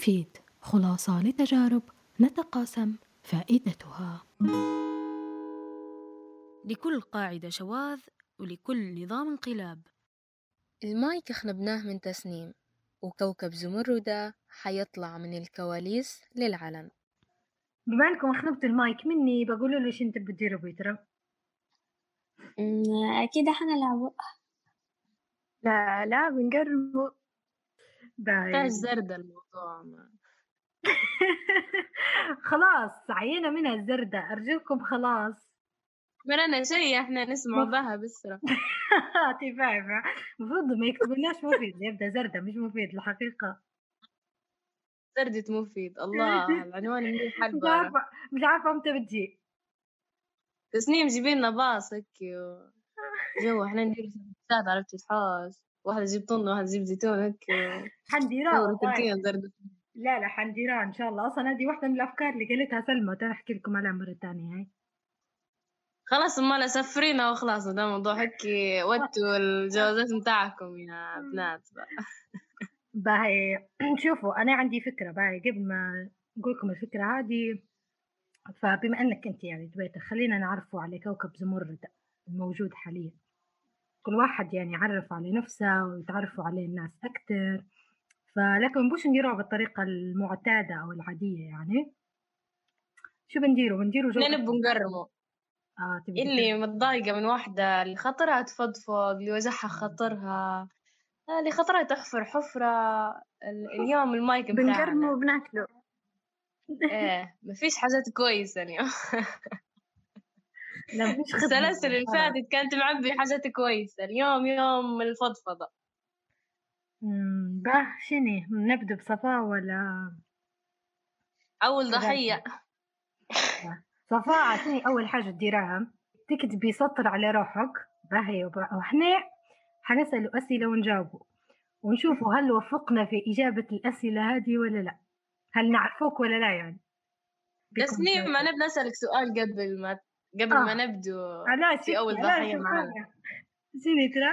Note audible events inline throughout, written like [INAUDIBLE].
مفيد. خلاصة لتجارب نتقاسم فائدتها. لكل قاعدة شواذ ولكل نظام انقلاب. المايك خنبناه من تسنيم وكوكب زمردة حيطلع من الكواليس للعلن. بما إنكم خنبتوا المايك مني بقولوا له أنت بتديروا بيترا أكيد حنلعبه لا لا بنقربوا. تاج زردة الموضوع ما. [LAUGHS] خلاص عينا منها الزردة أرجوكم خلاص. مرنا شيء إحنا نسمع بها بسرعة. [LAUGHS] تفاهمة المفروض ما يكتبولناش مفيد يبدأ زردة مش مفيد الحقيقة. زردة مفيد الله [LAUGHS] العنوان منيح مش عارفة مش عارفة متى بتجي. تسنيم جيبي لنا باص هيك جو إحنا ندير سندوتشات عرفتي الحوش. واحدة تجيب طن واحدة تجيب زيتون هيك حنديرها. تلتين زردة لا لا حنديرها إن شاء الله. أصلا هذه واحدة من الأفكار اللي قالتها سلمى تعال أحكي لكم عليها مرة تانية هاي. خلاص امال سفرينا وخلاص ده موضوع هيك ودوا الجوازات متاعكم يا بنات. باهي. شوفوا أنا عندي فكرة باهي. قبل ما أقول لكم الفكرة هذه فبما أنك أنت يعني دويتة خلينا نعرفوا على كوكب زمرد الموجود حاليا. كل واحد يعني يعرف على نفسه ويتعرفوا عليه الناس أكتر. فلكن مش نديروها بالطريقة المعتادة أو العادية يعني. شو بنديروا بنديروا جو إحنا نبوا نقرموا آه اللي متضايقة من واحدة اللي خطرها تفضفض اللي وجعها خطرها. آه، اللي خطرها تحفر حفرة. ال- اليوم المايك بنقرموا بتاعنا وبناكلوا إيه مفيش حاجات كويسة اليوم. [LAUGHS] السلاسل [LAUGHS] اللي. فاتت كانت معبي حاجات كويسة. اليوم يوم الفضفضة. باه شني نبدأ بصفاء ولا؟ أول ضحية. صفاء عشان أول حاجة تديرها تكتبي سطر على روحك. باهي وإحنا حنسأل أسئلة ونجاوبه. ونشوفوا هل وفقنا في إجابة الأسئلة هذه ولا لا. هل نعرفوك ولا لا يعني؟ تسنيم نبي نسألك سؤال قبل ما قبل آه. ما نبدو علاش في أول ضحية معنا. شنو ترى.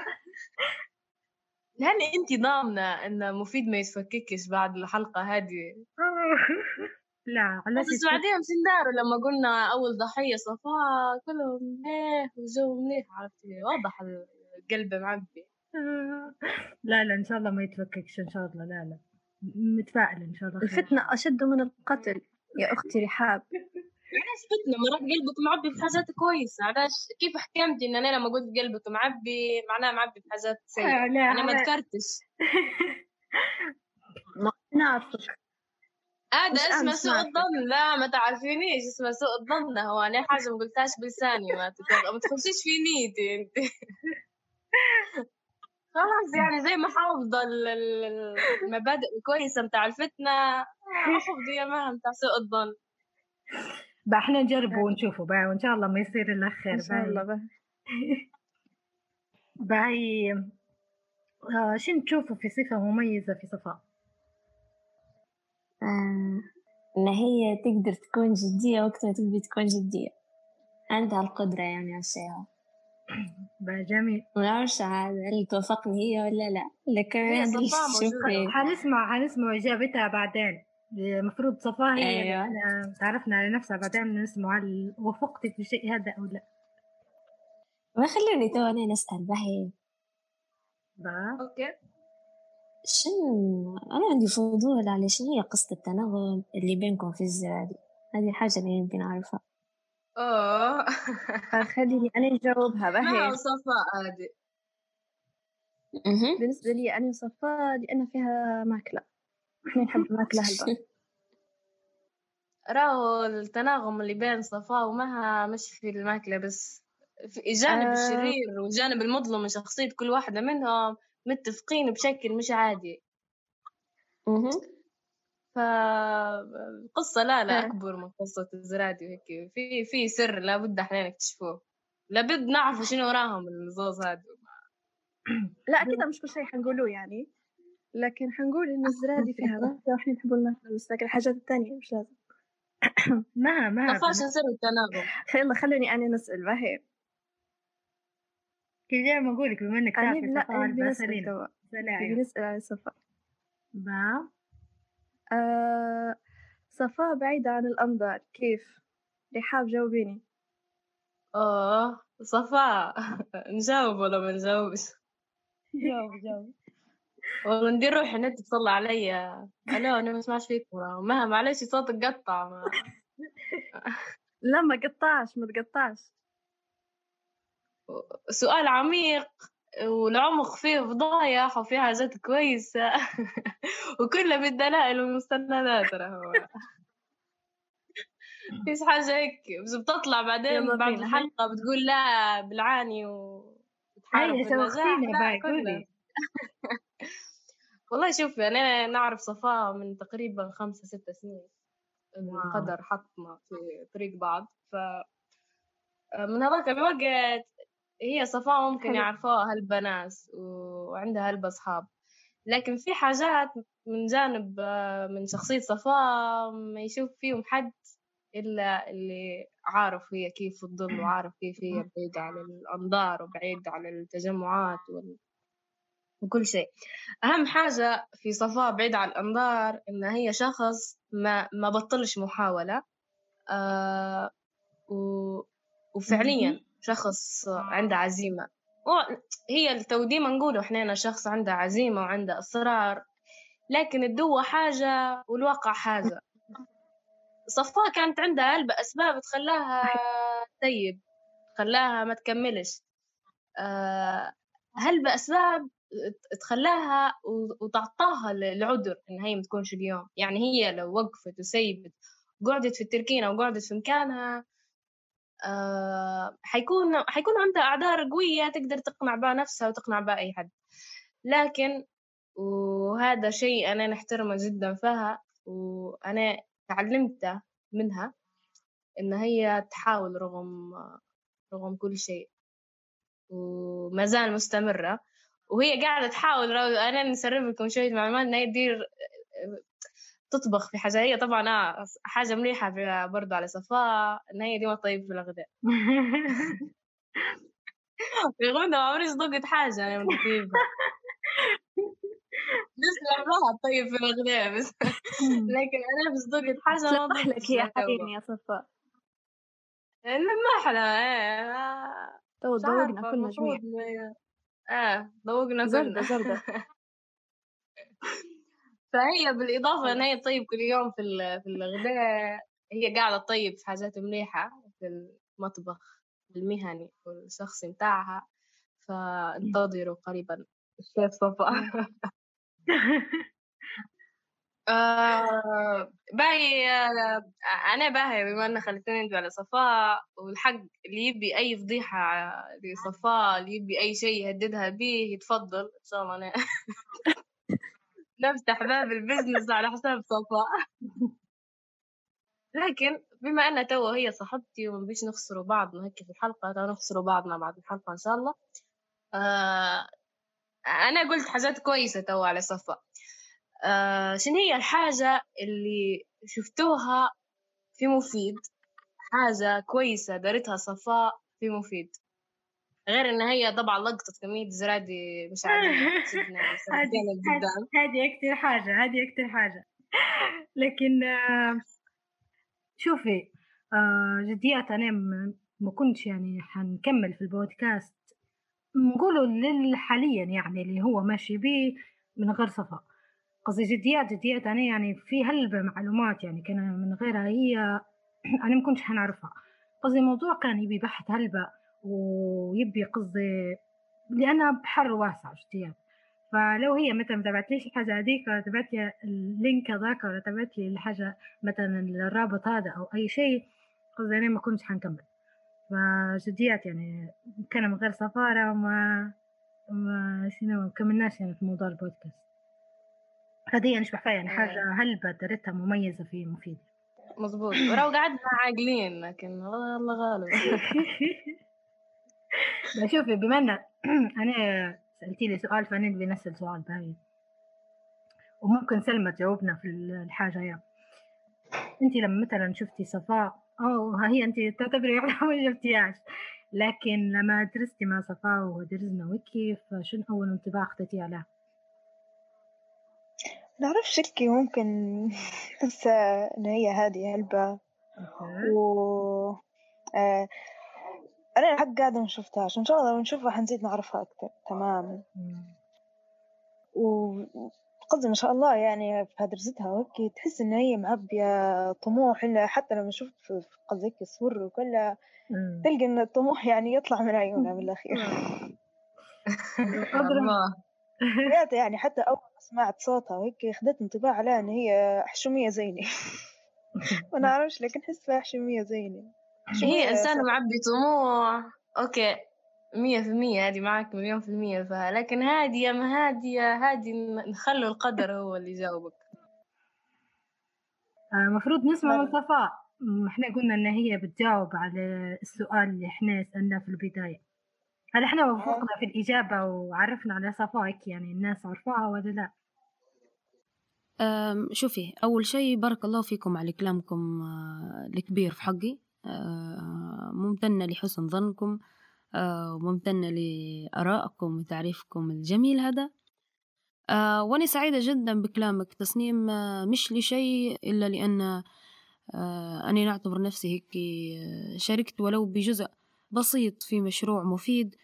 هل أنت ضامنة إن مفيد ما يتفككش بعد الحلقة هذه؟ [LAUGHS] لا علاش بس بعدين مش نداروا لما قلنا أول ضحية صفاء كلهم مليح وجو مليح عرفتي واضح القلب معبي. لا لا إن شاء الله ما يتفككش إن شاء الله. لا لا. متفائلة إن شاء الله خير. الفتنة أشد من القتل يا أختي رحاب. علاش فتنة مرات قلبك معبي بحاجات كويسة. علاش؟ كيف حكمتي إن أنا لما قلت قلبك معبي معناه معبي بحاجات سيئة. آه، لا أنا ما. ذكرتش. [LAUGHS] ما هذا اسمه سوء. الظن. لا ما تعرفينيش اسمه سوء الظن. هو أنا حاجة ما قلتهاش بلساني ما ما تخشيش في نيتي أنت. [LAUGHS] خلاص يعني زي ما ال- المبادئ الكويسة متاع الفتنة. حافظة يا ما متاع سوء الظن. بقى إحنا نجربه ونشوفه بقى وإن شاء الله ما يصير إلا خير. إن شاء الله به. [LAUGHS] باهي آه شنو تشوفوا في صفة مميزة في صفاء؟ آه، إن هي تقدر تكون جدية وقت ما تبي تكون جدية. عندها القدرة يعني على الشيء [LAUGHS] بقى جميل. ما نعرفش عاد هل توافقني هي ولا لا؟ لكن هي صفاء حنسمع حنسمع إجابتها بعدين. المفروض صفاء هي أيوة. أنا تعرفنا على نفسها بعدين نسمع هل وفقتي في الشيء هذا أو لا. ما خلوني تو أنا نسأل بهي. بقى okay. شنو أنا عندي فضول على شنو هي قصة التناغم اللي بينكم في الزواج هذه حاجة اللي نبي نعرفها أوه. آه، خليني أنا نجاوبها ما بهي. صفاء هذه. بالنسبة لي أنا وصفاء لأن فيها ماكلة. إحنا نحب الماكلة هلبا [LAUGHS] راهو التناغم اللي بين صفاء ومها مش في الماكلة بس في الجانب آه. الشرير والجانب المظلم من شخصية كل واحدة منهم متفقين بشكل مش عادي. فقصة لا لا آه. أكبر من قصة الزرادي وهيك. في في سر لابد إحنا نكتشفوه. لابد نعرف شنو وراهم الزوز هذا لا أكيد مش كل شيء حنقولوه يعني. لكن حنقول إن الزرادي فيها [LAUGHS] ماكلة وإحنا نحب بس لكن الحاجات التانية مش لازم. [COUGHS] ما ما. طفاش سر التناغم [LAUGHS] يلا خلوني أنا نسأل بهي كي جاي ما أقولك بما إنك تعرفي بنسأل توا سلام. بنسأل على صفاء با آه صفاء بعيدة عن الأنظار كيف؟ رحاب جاوبيني. آه صفاء [LAUGHS] نجاوب ولا ما نجاوبش؟ جاوب جاوب. والله ندير روحي النت تصلى علي ألو أنا ما اسمعش فيكم. مها معلش صوتك قطع. ما. [LAUGHS] لا ما قطعش ما تقطعش. سؤال عميق والعمق فيه فضايح وفيه حاجات كويسة. [LAUGHS] وكله بالدلائل والمستندات. ترى هو. [LAUGHS] فيش حاجة هيك. بس بتطلع بعدين بعد. الحلقة بتقول لا بالعاني وتحارب النجاح والله شوفي أنا نعرف صفاء من تقريبا خمسة ستة سنين. القدر حطنا في طريق بعض ف من هذاك الوقت هي صفاء ممكن. يعرفوها هالبنات وعندها هلبة أصحاب لكن في حاجات من جانب آه، من شخصية صفاء ما يشوف فيهم حد إلا اللي عارف هي كيف تضل وعارف كيف هي بعيدة عن الأنظار وبعيدة عن التجمعات وال... وكل شيء. أهم حاجة في صفاء بعيد عن الأنظار إن هي شخص ما ما بطلش محاولة آه و... وفعليا شخص عنده عزيمة. هي التو ديما نقولوا إحنا شخص عنده عزيمة وعنده إصرار لكن الدوة حاجة والواقع حاجة. صفاء كانت عندها هلبة أسباب تخلاها تيب خلاها ما تكملش. آه، هلبة أسباب تخلاها وتعطاها العذر إن هي ما تكونش اليوم. يعني هي لو وقفت وسيبت قعدت في التركينة وقعدت في مكانها آه، حيكون حيكون عندها أعذار قوية تقدر تقنع بها نفسها وتقنع بها أي حد. لكن وهذا شيء أنا نحترمه جدا فيها وأنا تعلمته منها إن هي تحاول رغم رغم كل شيء. وما زال مستمرة. وهي قاعدة تحاول رو- أنا نسرب لكم شوية معلومات إن هي تدير تطبخ في حاجة هي طبعا آه حاجة مليحة برضو على صفاء إن هي ديما طيب في الغداء رغم إنه ما عمري ذقت حاجة أنا من طيبة. [LAUGHS] بس لعبها طيب في الغداء بس لكن أنا بس ذقت حاجة ما لك هي يعتبر. حاليا يا صفاء. ما أحلى إيه تو عارفة كلنا جميع ما- آه ذوقنا زردة زردة. [LAUGHS] فهي بالإضافة إن هي تطيب كل يوم في في الغداء هي قاعدة تطيب في حاجات مليحة في المطبخ المهني والشخصي متاعها فانتظروا قريبا. الشيف صفاء [LAUGHS] [LAUGHS] آه باهي أنا باهي بما أن خليتني أنت على صفاء والحق اللي يبي أي فضيحة لصفاء اللي يبي أي شيء يهددها به يتفضل. إن شاء الله أنا [LAUGHS] نفتح باب ال business على حساب صفاء. لكن بما أن تو هي صاحبتي وما بيش نخسروا بعضنا هيك في الحلقة تو نخسروا بعضنا بعد الحلقة إن شاء الله. آه أنا قلت حاجات كويسة تو على صفاء. آه شنو هي الحاجة اللي شفتوها في مفيد؟ حاجة كويسة دارتها صفاء في مفيد. غير إن هي طبعا لقطت كمية زرادي مش عادية [LAUGHS] قدام. هذه أكتر حاجة هذه أكتر حاجة. لكن آه، شوفي آه، جديات أنا م- ما كنتش يعني حنكمل في البودكاست. نقوله للحاليا يعني اللي هو ماشي بيه من غير صفاء. قصدي جديات جديات أنا يعني في هلبة معلومات يعني كان من غيرها هي [CLEARS THROAT] أنا ما كنتش حنعرفها. قصدي الموضوع كان يبي بحث هلبة ويبي قصدي لأنها بحر واسع جديات فلو هي مثلا تبعت ليش الحاجة هذيك ولا تبعت لي ال link هذاك ولا تبعت لي الحاجة مثلا الرابط هذا أو أي شيء قصدي أنا ما كنتش حنكمل. فجديات يعني كان من غير صفاء وما ما شنو ما كملناش يعني في موضوع البودكاست. هذه نشبح فيها يعني حاجة هلبة درتها مميزة في مفيد مظبوط. ولو قعدنا عاقلين لكن الله غالب. [LAUGHS] شوفي بما إن [CLEARS THROAT] أنا سالتي لي سؤال فأنا اللي نسأل سؤال باهي وممكن سلمى تجاوبنا في الحاجة يا أنت لما مثلا شفتي صفاء أو ها هي أنت تعتبري [LAUGHS] ما شفتيهاش. لكن لما درستي مع صفاء ودرسنا وكيف شنو أول انطباع أخذتي عليه؟ نعرفش هيك ممكن [LAUGHS] نحس إن هي هادية هلبة. و آه، أنا الحق قاعدة ما شفتهاش إن شاء الله لو نشوفها حنزيد نعرفها أكتر. تماما مم. وقصدي ما شاء الله يعني في درستها وهيك تحس إن هي معبية طموح إلا حتى لما شفت في قصدي هيك صور وكلها مم. تلقى إن الطموح يعني يطلع من عيونها بالأخير [LAUGHS] [LAUGHS] الله حياتي يعني حتى أول ما سمعت صوتها وهيك خدت انطباع عليها إن هي حشومية زيني. [LAUGHS] ما نعرفش لكن أحس فيها حشومية زيني. حشومية هي إنسانة. معبي طموح. أوكي مية في المية هذه معك مليون في المية فيها. لكن هادية ما هادية هادي ن- نخلوا القدر هو اللي يجاوبك. المفروض نسمع من. صفاء إحنا قلنا إن هي بتجاوب على السؤال اللي إحنا سألناه في البداية. هل إحنا وفقنا في الإجابة وعرفنا على صفاء هيك يعني الناس عرفوها ولا لا؟ أم، شوفي أول شيء بارك الله فيكم على كلامكم آه، الكبير في حقي. آه، ممتنة لحسن ظنكم آه، وممتنة لآرائكم وتعريفكم الجميل هذا. آه، وأنا سعيدة جدا بكلامك. تسنيم آه، مش لشيء إلا لأن آه، أنا نعتبر نفسي هيك آه، شاركت ولو بجزء. بسيط في مشروع مفيد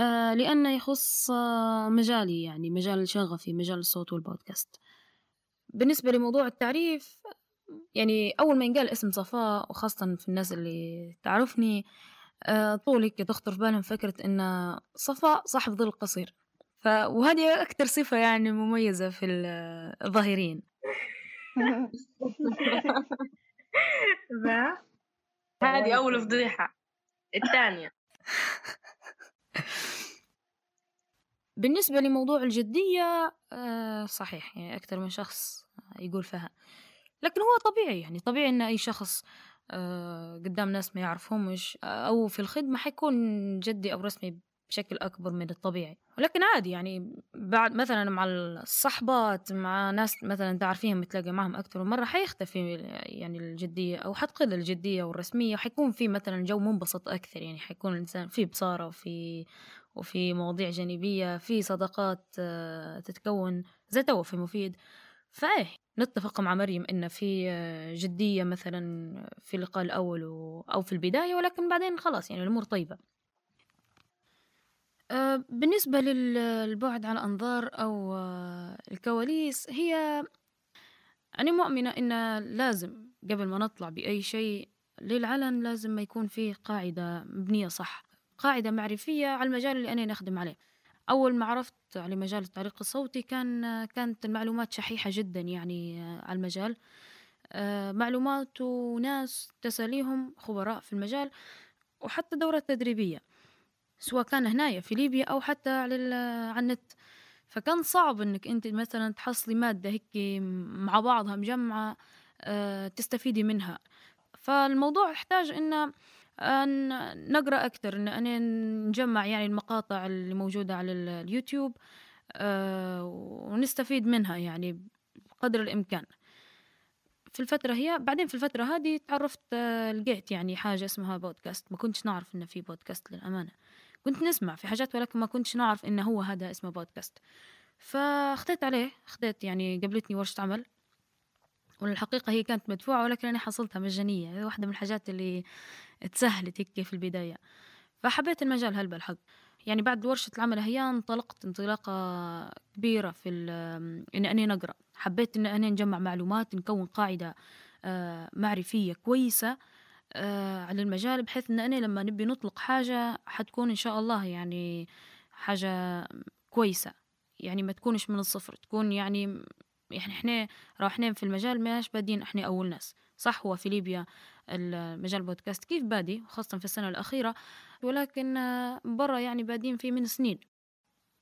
آه، لأنه يخص آه، مجالي يعني مجال شغفي مجال الصوت والبودكاست. بالنسبة لموضوع التعريف يعني أول ما ينقال اسم صفاء وخاصة في الناس اللي تعرفني آه، طول هيك تخطر في بالهم فكرة إن صفاء صاحب ظل قصير. ف... وهذه أكتر صفة يعني مميزة في ال- الظاهرين. [LAUGHS] ذا [LAUGHS] هذه أول فضيحة. الثانية. [LAUGHS] بالنسبة لموضوع الجدية آه، صحيح يعني أكثر من شخص يقول فيها. لكن هو طبيعي يعني طبيعي إن أي شخص آه، قدام ناس ما يعرفهمش أو في الخدمة حيكون جدي أو رسمي بشكل أكبر من الطبيعي. ولكن عادي يعني بعد مثلا مع الصحبات مع ناس مثلا تعرفيهم متلاقي معهم أكثر من مرة حيختفي يعني الجدية أو حتقل الجدية والرسمية وحيكون في مثلا جو منبسط أكثر. يعني حيكون الإنسان في بصارة وفي وفي مواضيع جانبية في صداقات آه، تتكون. زي تو في مفيد. فإيه نتفق مع مريم إن في آه، جدية مثلا في اللقاء الأول و... أو في البداية ولكن بعدين خلاص يعني الأمور طيبة. بالنسبة للبعد عن الأنظار أو آه، الكواليس هي أنا مؤمنة إن لازم قبل ما نطلع بأي شيء للعلن لازم ما يكون فيه قاعدة مبنية صح قاعدة معرفية على المجال اللي أنا نخدم عليه. أول ما عرفت على مجال التعليق الصوتي كان كانت المعلومات شحيحة جدا يعني على المجال. آه، معلومات وناس تساليهم خبراء في المجال وحتى دورات تدريبية. سواء كان هنايا في ليبيا أو حتى على ال- على النت. فكان صعب إنك أنت مثلا تحصلي مادة هيك مع بعضها مجمعة آه، تستفيدي منها. فالموضوع يحتاج إن أن نقرأ أكثر إن أنا نجمع يعني المقاطع اللي موجودة على ال- اليوتيوب آه، ونستفيد منها يعني بقدر الإمكان. في الفترة هي بعدين في الفترة هذه تعرفت آه، لقيت يعني حاجة اسمها بودكاست. ما كنتش نعرف إنه في بودكاست للأمانة. كنت نسمع في حاجات ولكن ما كنتش نعرف إنه هو هذا اسمه بودكاست. فاخذت عليه اخذت يعني قبلتني ورشة عمل والحقيقة هي كانت مدفوعة ولكن أنا حصلتها مجانية. واحدة من الحاجات اللي تسهلت هيك في البداية. فحبيت المجال هلبا الحق يعني بعد ورشة العمل هي انطلقت انطلاقة كبيرة في إن أنا نقرأ. حبيت إن أنا نجمع معلومات نكون قاعدة آه، معرفية كويسة على المجال بحيث إن أنا لما نبي نطلق حاجة حتكون إن شاء الله يعني حاجة كويسة. يعني ما تكونش من الصفر تكون يعني يعني إحنا رايحين في المجال ماش بادين إحنا أول ناس. صح؟ هو في ليبيا المجال بودكاست كيف بادي؟ خاصة في السنة الأخيرة. ولكن آه، برا يعني بادين فيه من سنين.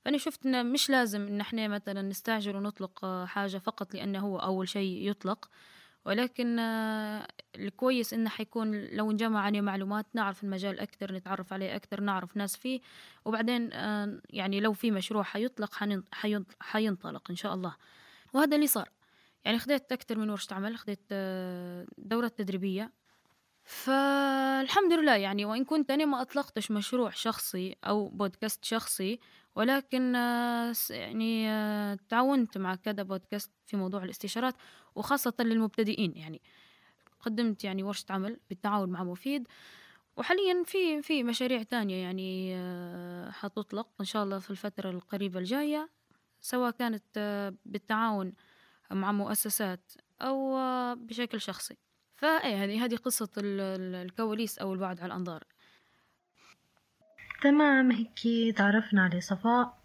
فأنا شفت إنه مش لازم إن إحنا مثلا نستعجل ونطلق آه، حاجة فقط لأنه هو أول شيء يطلق. ولكن آه، الكويس إنه حيكون لو نجمع عليه معلومات نعرف المجال أكثر نتعرف عليه أكثر نعرف ناس فيه وبعدين آه، يعني لو في مشروع حيطلق حينطلق إن شاء الله. وهذا اللي صار. يعني خديت أكثر من ورشة عمل خديت آه، دورات تدريبية. فالحمد لله يعني وإن كنت أنا ما أطلقتش مشروع شخصي أو بودكاست شخصي ولكن آه، يعني آه، تعاونت مع كذا بودكاست في موضوع الاستشارات وخاصة للمبتدئين. يعني قدمت يعني ورشة عمل بالتعاون مع مفيد وحاليا في في مشاريع تانية. يعني حتطلق إن شاء الله في الفترة القريبة الجاية سواء كانت بالتعاون مع مؤسسات أو بشكل شخصي. فأي هذه هذه قصة الكواليس أو البعد على الأنظار. تمام هيك تعرفنا على صفاء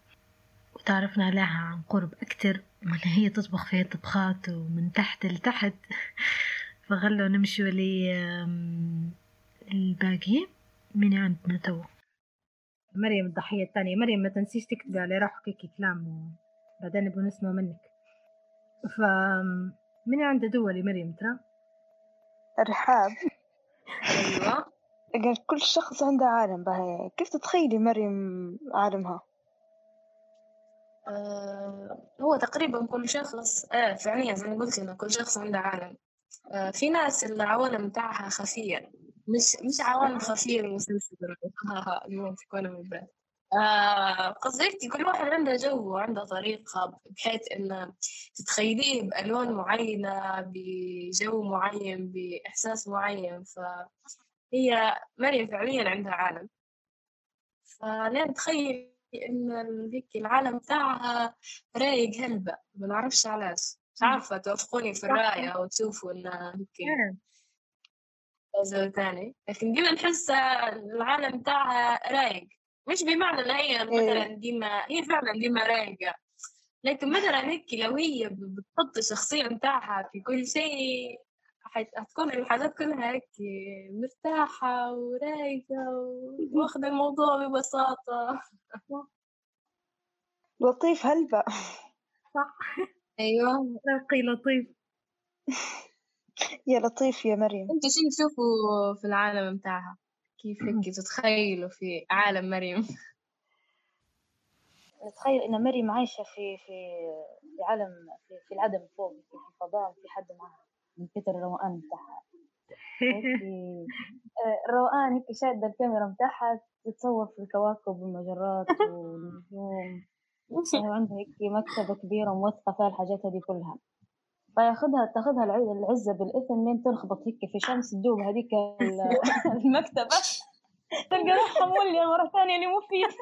وتعرفنا عليها عن قرب أكتر من هي تطبخ فيها طبخات ومن تحت لتحت. [LAUGHS] فغلوا نمشي ولي الباقي. من عندنا تو. مريم الضحية الثانية. مريم ما تنسيش تكتبي على روحك هيك كلام وبعدين نبغى نسمع منك. ف من عنده دولي مريم ترى؟ رحاب [LAUGHS] أيوه. قال كل شخص عنده عالم بهي كيف تتخيلي مريم عالمها؟ آه هو تقريبا كل شخص آه فعليا زي ما قلت إنه كل شخص عنده عالم. آه في ناس العوالم بتاعها خفية. مش مش عوالم خفية ومسلسلة اليوم في كون من آه قصدي كل واحد عنده جو وعنده طريقة بحيث إنه تتخيليه بألوان معينة بجو معين بإحساس معين. فهي مريم فعليا عندها عالم. فلين تخيل إن هيك العالم بتاعها رايق هلبة. ما نعرفش علاش مش عارفة توافقوني في الرأي أو تشوفوا إنه هيك ثاني لكن ديما نحس العالم بتاعها رايق. مش بمعنى إن هي مثلا إيه. ديما هي فعلا ديما رايقة. لكن مثلا هيك لو هي بتحط الشخصية بتاعها في كل شيء حتكون الحاجات كلها هيك مرتاحة ورايقة [LAUGHS] واخدة الموضوع ببساطة. لطيف هلبة صح. أيوة. راقي لطيف. يا لطيف يا مريم. أنتوا شو تشوفوا في العالم بتاعها؟ كيف هيك تتخيلوا في عالم مريم؟ نتخيل إن مريم عايشة في في في عالم في, في العدم فوق في الفضاء في حد معها. من كتر الروقان بتاعها الروقان هيك شادة الكاميرا بتاعها تتصور في الكواكب والمجرات [LAUGHS] والنجوم. وعندها هيك مكتبة كبيرة موثقة فيها الحاجات هذه كلها. فياخذها تاخذها العزة بالإثم لين تنخبط هيك في شمس تدوب هذيك [LAUGHS] المكتبة. تلقى روحها مولية مرة ثانية اللي مفيد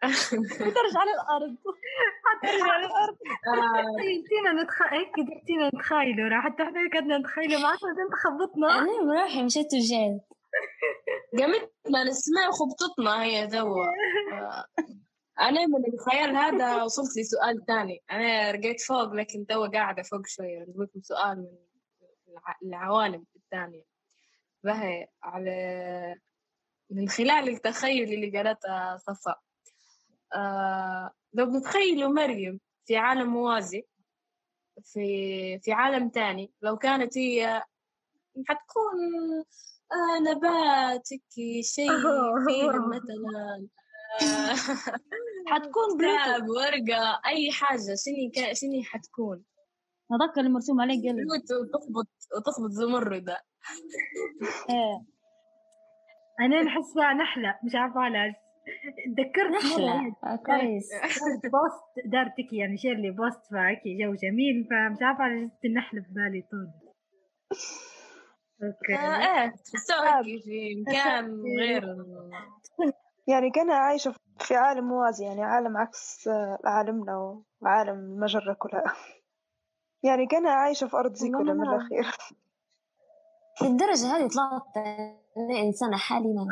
[LAUGHS] وترجع للأرض. ترجع للأرض. جبتينا نتخ... هيك جبتينا نتخيلوا حتى إحنا قعدنا نتخيلوا معك انت خبطنا أنا بروحي مشيت وجيت [LAUGHS] قامتنا نسمع وخبطتنا هي توا أنا من الخيال هذا وصلت لي سؤال ثاني أنا رقيت فوق لكن توا قاعدة فوق شوية. لكم سؤال من العوالم الثانية. وهي على من خلال التخيل اللي قالتها صفاء. آه لو بتتخيلوا مريم في عالم موازي في في عالم تاني لو كانت هي حتكون آه نبات شيء مثلا آه [LAUGHS] حتكون كتاب ورقة أي حاجة شني كا شني حتكون؟ هذاك اللي مرسوم عليه قلب وتخبط وتخبط زمردة إيه. أنا نحس فيها نحلة مش عارفة علاش تذكرت نحلة. آه، كويس. [LAUGHS] post دارتك يعني share لي post فهيك جو جميل فمش عارفة علاش جبت النحلة في بالي طول. okay. آه إيه تحسوها هيك في مكان غير [LAUGHS] يعني كأنها عايشة في عالم موازي يعني عالم عكس عالمنا وعالم المجرة كلها. [LAUGHS] يعني كأنها عايشة في أرض زيكولا من الأخير. للدرجة هذه طلعت أنا إنسانة حالمة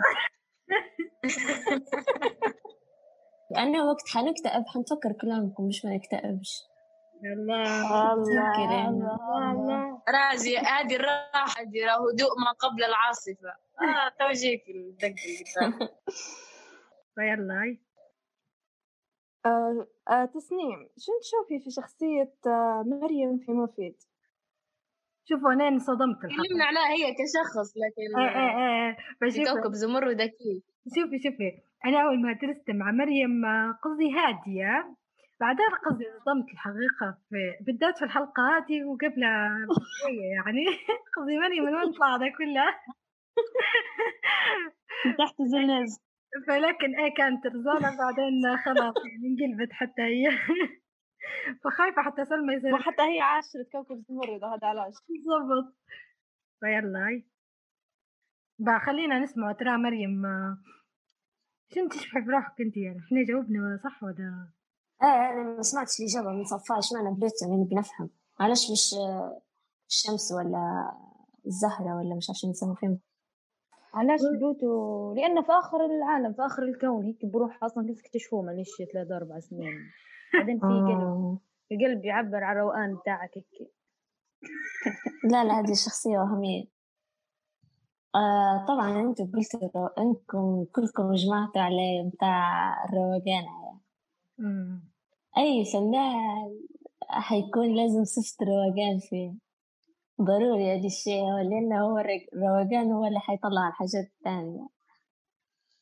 لأنه وقت حنكتئب حنفكر كلامكم مش ما نكتئبش الله الله الله الله. راجي هذه الراحة هذه هدوء ما قبل العاصفة. آه توجيك الدق فيلا [LAUGHS] هاي. آه آه تسنيم شو تشوفي في شخصية آه مريم في مفيد؟ شوفوا أنا انصدمت تكلمنا عليها هي كشخص لكن إيه إيه إيه. كوكب زمرد أكيد شوفي شوفي. أنا أول ما درست مع مريم قصدي هادية بعدين قصدي انصدمت الحقيقة في بالذات في الحلقة هذه وقبلها بشوية يعني. [LAUGHS] قصدي مريم من وين طلع ده كله. تحت الزلز فلكن إيه كانت رزانة بعدين خلاص يعني انقلبت حتى هي. فخايفة حتى سلمى يصير وحتى هي عاشرة كوكب زمرد هذا علاج. بالضبط. فيلا هاي. بقى خلينا نسمع ترى مريم آه، شنو تشبحي بروحك أنت؟ يعني إحنا جاوبنا صح ولا؟ إيه أنا ما سمعتش الاجابه من صفاء اشمعنى بلوتو؟ يعني نبي نفهم. علاش مش آه، الشمس ولا الزهرة ولا مش عشان يسموا فيهم. علاش بلوتو؟ لأنه في آخر العالم في آخر الكون هيك بروح أصلا كيف اكتشفوه معلش ثلاثة أربع سنين. بعدين في قلب. آه. القلب يعبر عن الروقان بتاعك هيك. [LAUGHS] لا لا هذه شخصيه وهمية. آه طبعا أنتوا قلتوا الرو- أنكم كلكم جمعتوا على بتاع الروقان. أي فنان حيكون لازم صفة روقان فيه. ضروري هذا الشيء لأنه هو الروقان هو اللي حيطلع الحاجات الثانية.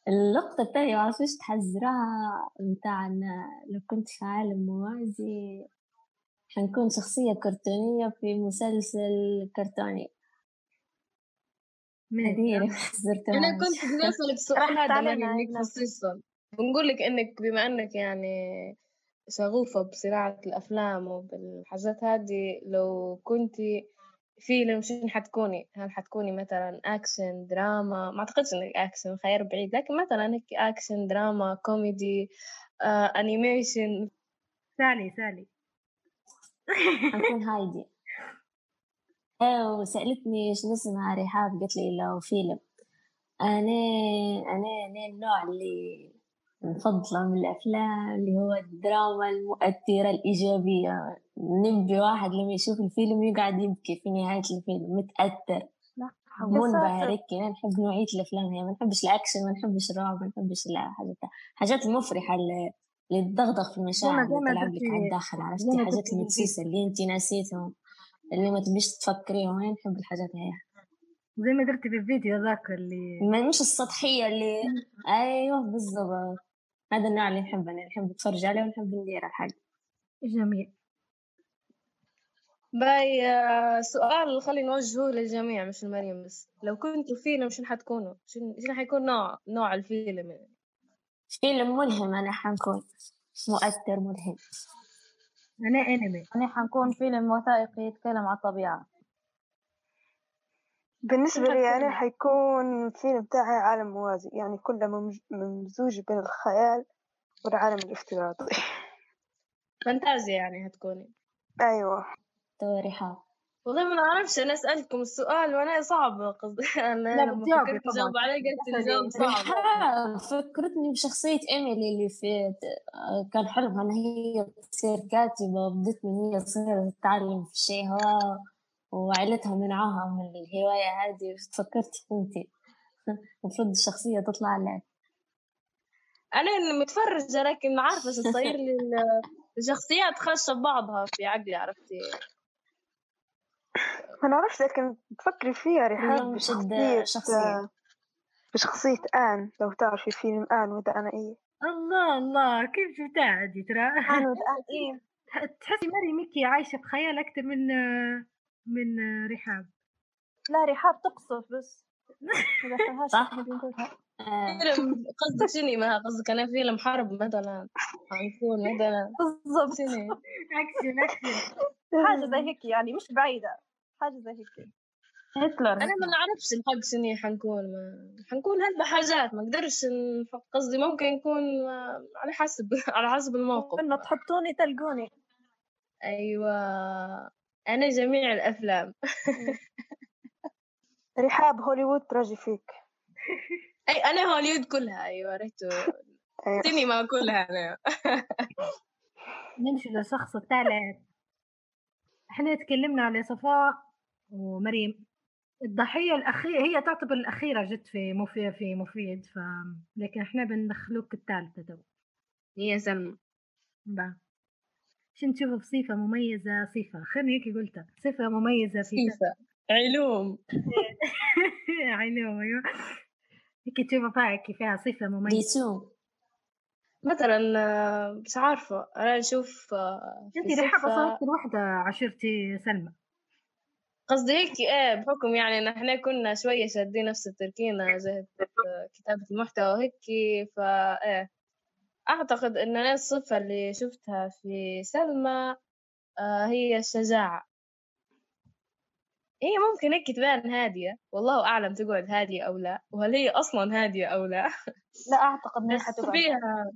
اللقطة الثانية معرفش إيش تحذرها متاع لو كنت في عالم موازي حنكون شخصية كرتونية في مسلسل كرتوني. هذه هي اللي أنا كنت السؤال [LAUGHS] رحت هذا ليك هاي خصيصا بنقول لك إنك بما إنك يعني شغوفة بصناعة الأفلام وبالحاجات هذه لو كنتي فيلم شنو حتكوني؟ هل حتكوني مثلا أكشن دراما ما أعتقدش إنك أكشن خيار بعيد لكن مثلا هيك أكشن دراما كوميدي آه، animation سالي سالي. حنكون هايدي. إيه وسألتني شنو اسمها رحاب قالت لي لو فيلم. أنا أنا أنا النوع اللي مفضلة من الأفلام اللي هو الدراما المؤثرة الإيجابية. نبي واحد لما يشوف الفيلم يقعد يبكي في نهاية الفيلم متأثر. منبهر هيك أنا نحب نوعية الأفلام هي ما نحبش الأكشن ما نحبش الرعب ما نحبش الحاجات الحاجات المفرحة اللي تضغضغ في المشاعر اللي تلعب لك على الداخل عرفتي؟ حاجات قلتي المتسيسة اللي انت نسيتهم اللي ما تبيش تفكريهم أنا نحب الحاجات هي. زي ما درتي في الفيديو ذاك اللي ما مش السطحية اللي أيوه بالضبط. هذا النوع اللي نحبه أنا نحب أتفرج عليه ونحب ندير الحاجة جميل. باي آه، سؤال خلي نوجهه للجميع مش لمريم بس. لو كنتوا فيلم شنو حتكونوا؟ شنو شنو حيكون نوع نوع الفيلم؟ يعني؟ فيلم ملهم أنا حنكون. مؤثر ملهم. أنا أنمي. أنا حنكون فيلم وثائقي يتكلم عن الطبيعة. بالنسبة لي الفيلم؟ أنا حيكون فيلم بتاعي عالم موازي يعني كله ممزوج بين الخيال والعالم الافتراضي فانتازيا يعني هتكوني أيوة رحاب والله ما نعرفش أنا سألتكم السؤال وأنا صعب قصدي [LAUGHS] أنا لا، لما فكرت. اجاوب عليه قلت. الجواب صعب فكرتني بشخصية إيميلي اللي في كان حلمها إن هي تصير كاتبة وبدت من هي تصير تتعلم في شيء هوا وعيلتها منعوها من الهواية هذه تفكرت انتي [LAUGHS] المفروض الشخصية تطلع لك أنا إني متفرجة لكن عارفة شو تصير لي ال- [LAUGHS] الشخصيات خاشة ببعضها في عقلي عرفتي؟ ما نعرفش لكن تفكري فيها رحاب شد بشخصية شخصية. بشخصية آن لو تعرفي فيلم آن ودعنائية الله الله كيف جبتها هذه ترى؟ أنا [LAUGHS] وتأ- إيه تحسي مريم ميكي عايشة بخيال أكثر من من رحاب. لا رحاب تقصف بس. [LAUGHS] صح. آه. قصدك شنو ما قصدك؟ أنا فيلم حرب مثلا حنكون مثلا. بالضبط. أكشن حاجة زي هيك يعني مش بعيدة. حاجة زي هيك. هتلر. أنا ما نعرفش الحق شنو حنكون. ما حنكون هلبة حاجات ما أقدرش نف- قصدي ممكن يكون على حسب [LAUGHS] على حسب الموقف. إنه تحطوني تلقوني. أيوه. أنا جميع الأفلام. [LAUGHS] رحاب هوليوود تراجي فيك. [LAUGHS] أي أنا هوليود كلها أيوه ريتو. أيوة. سينما كلها أنا. [LAUGHS] نمشي للشخص الثالث. إحنا تكلمنا على صفاء ومريم. الضحية الأخيرة هي تعتبر الأخيرة جت في مفيد في مفيد ف لكن إحنا بندخلوك الثالثة تو. هي سلمى. شنو تشوفوا بصفة مميزة صفة خليني هيك قلتها. صفة مميزة في كيفة علوم. [LAUGHS] علوم أيوه. هيك تشوفوا فيها فيها صفة مميزة. مثلا آه، مش عارفة. أنا نشوف آه، في انت رحاب صفة أصلا أكثر وحدة عشرتي سلمى. قصدي هيك إيه بحكم يعني إن إحنا كنا شوية شادين نفس التركينة جهة كتابة المحتوى وهيك فا إيه. أعتقد إن أنا الصفة اللي شفتها في سلمى آه هي الشجاعة. هي ممكن هيك تبان هادية. والله أعلم تقعد هادية أو لا. وهل هي أصلا هادية أو لا؟ [LAUGHS] لا أعتقد إنها بس حتقعد فيها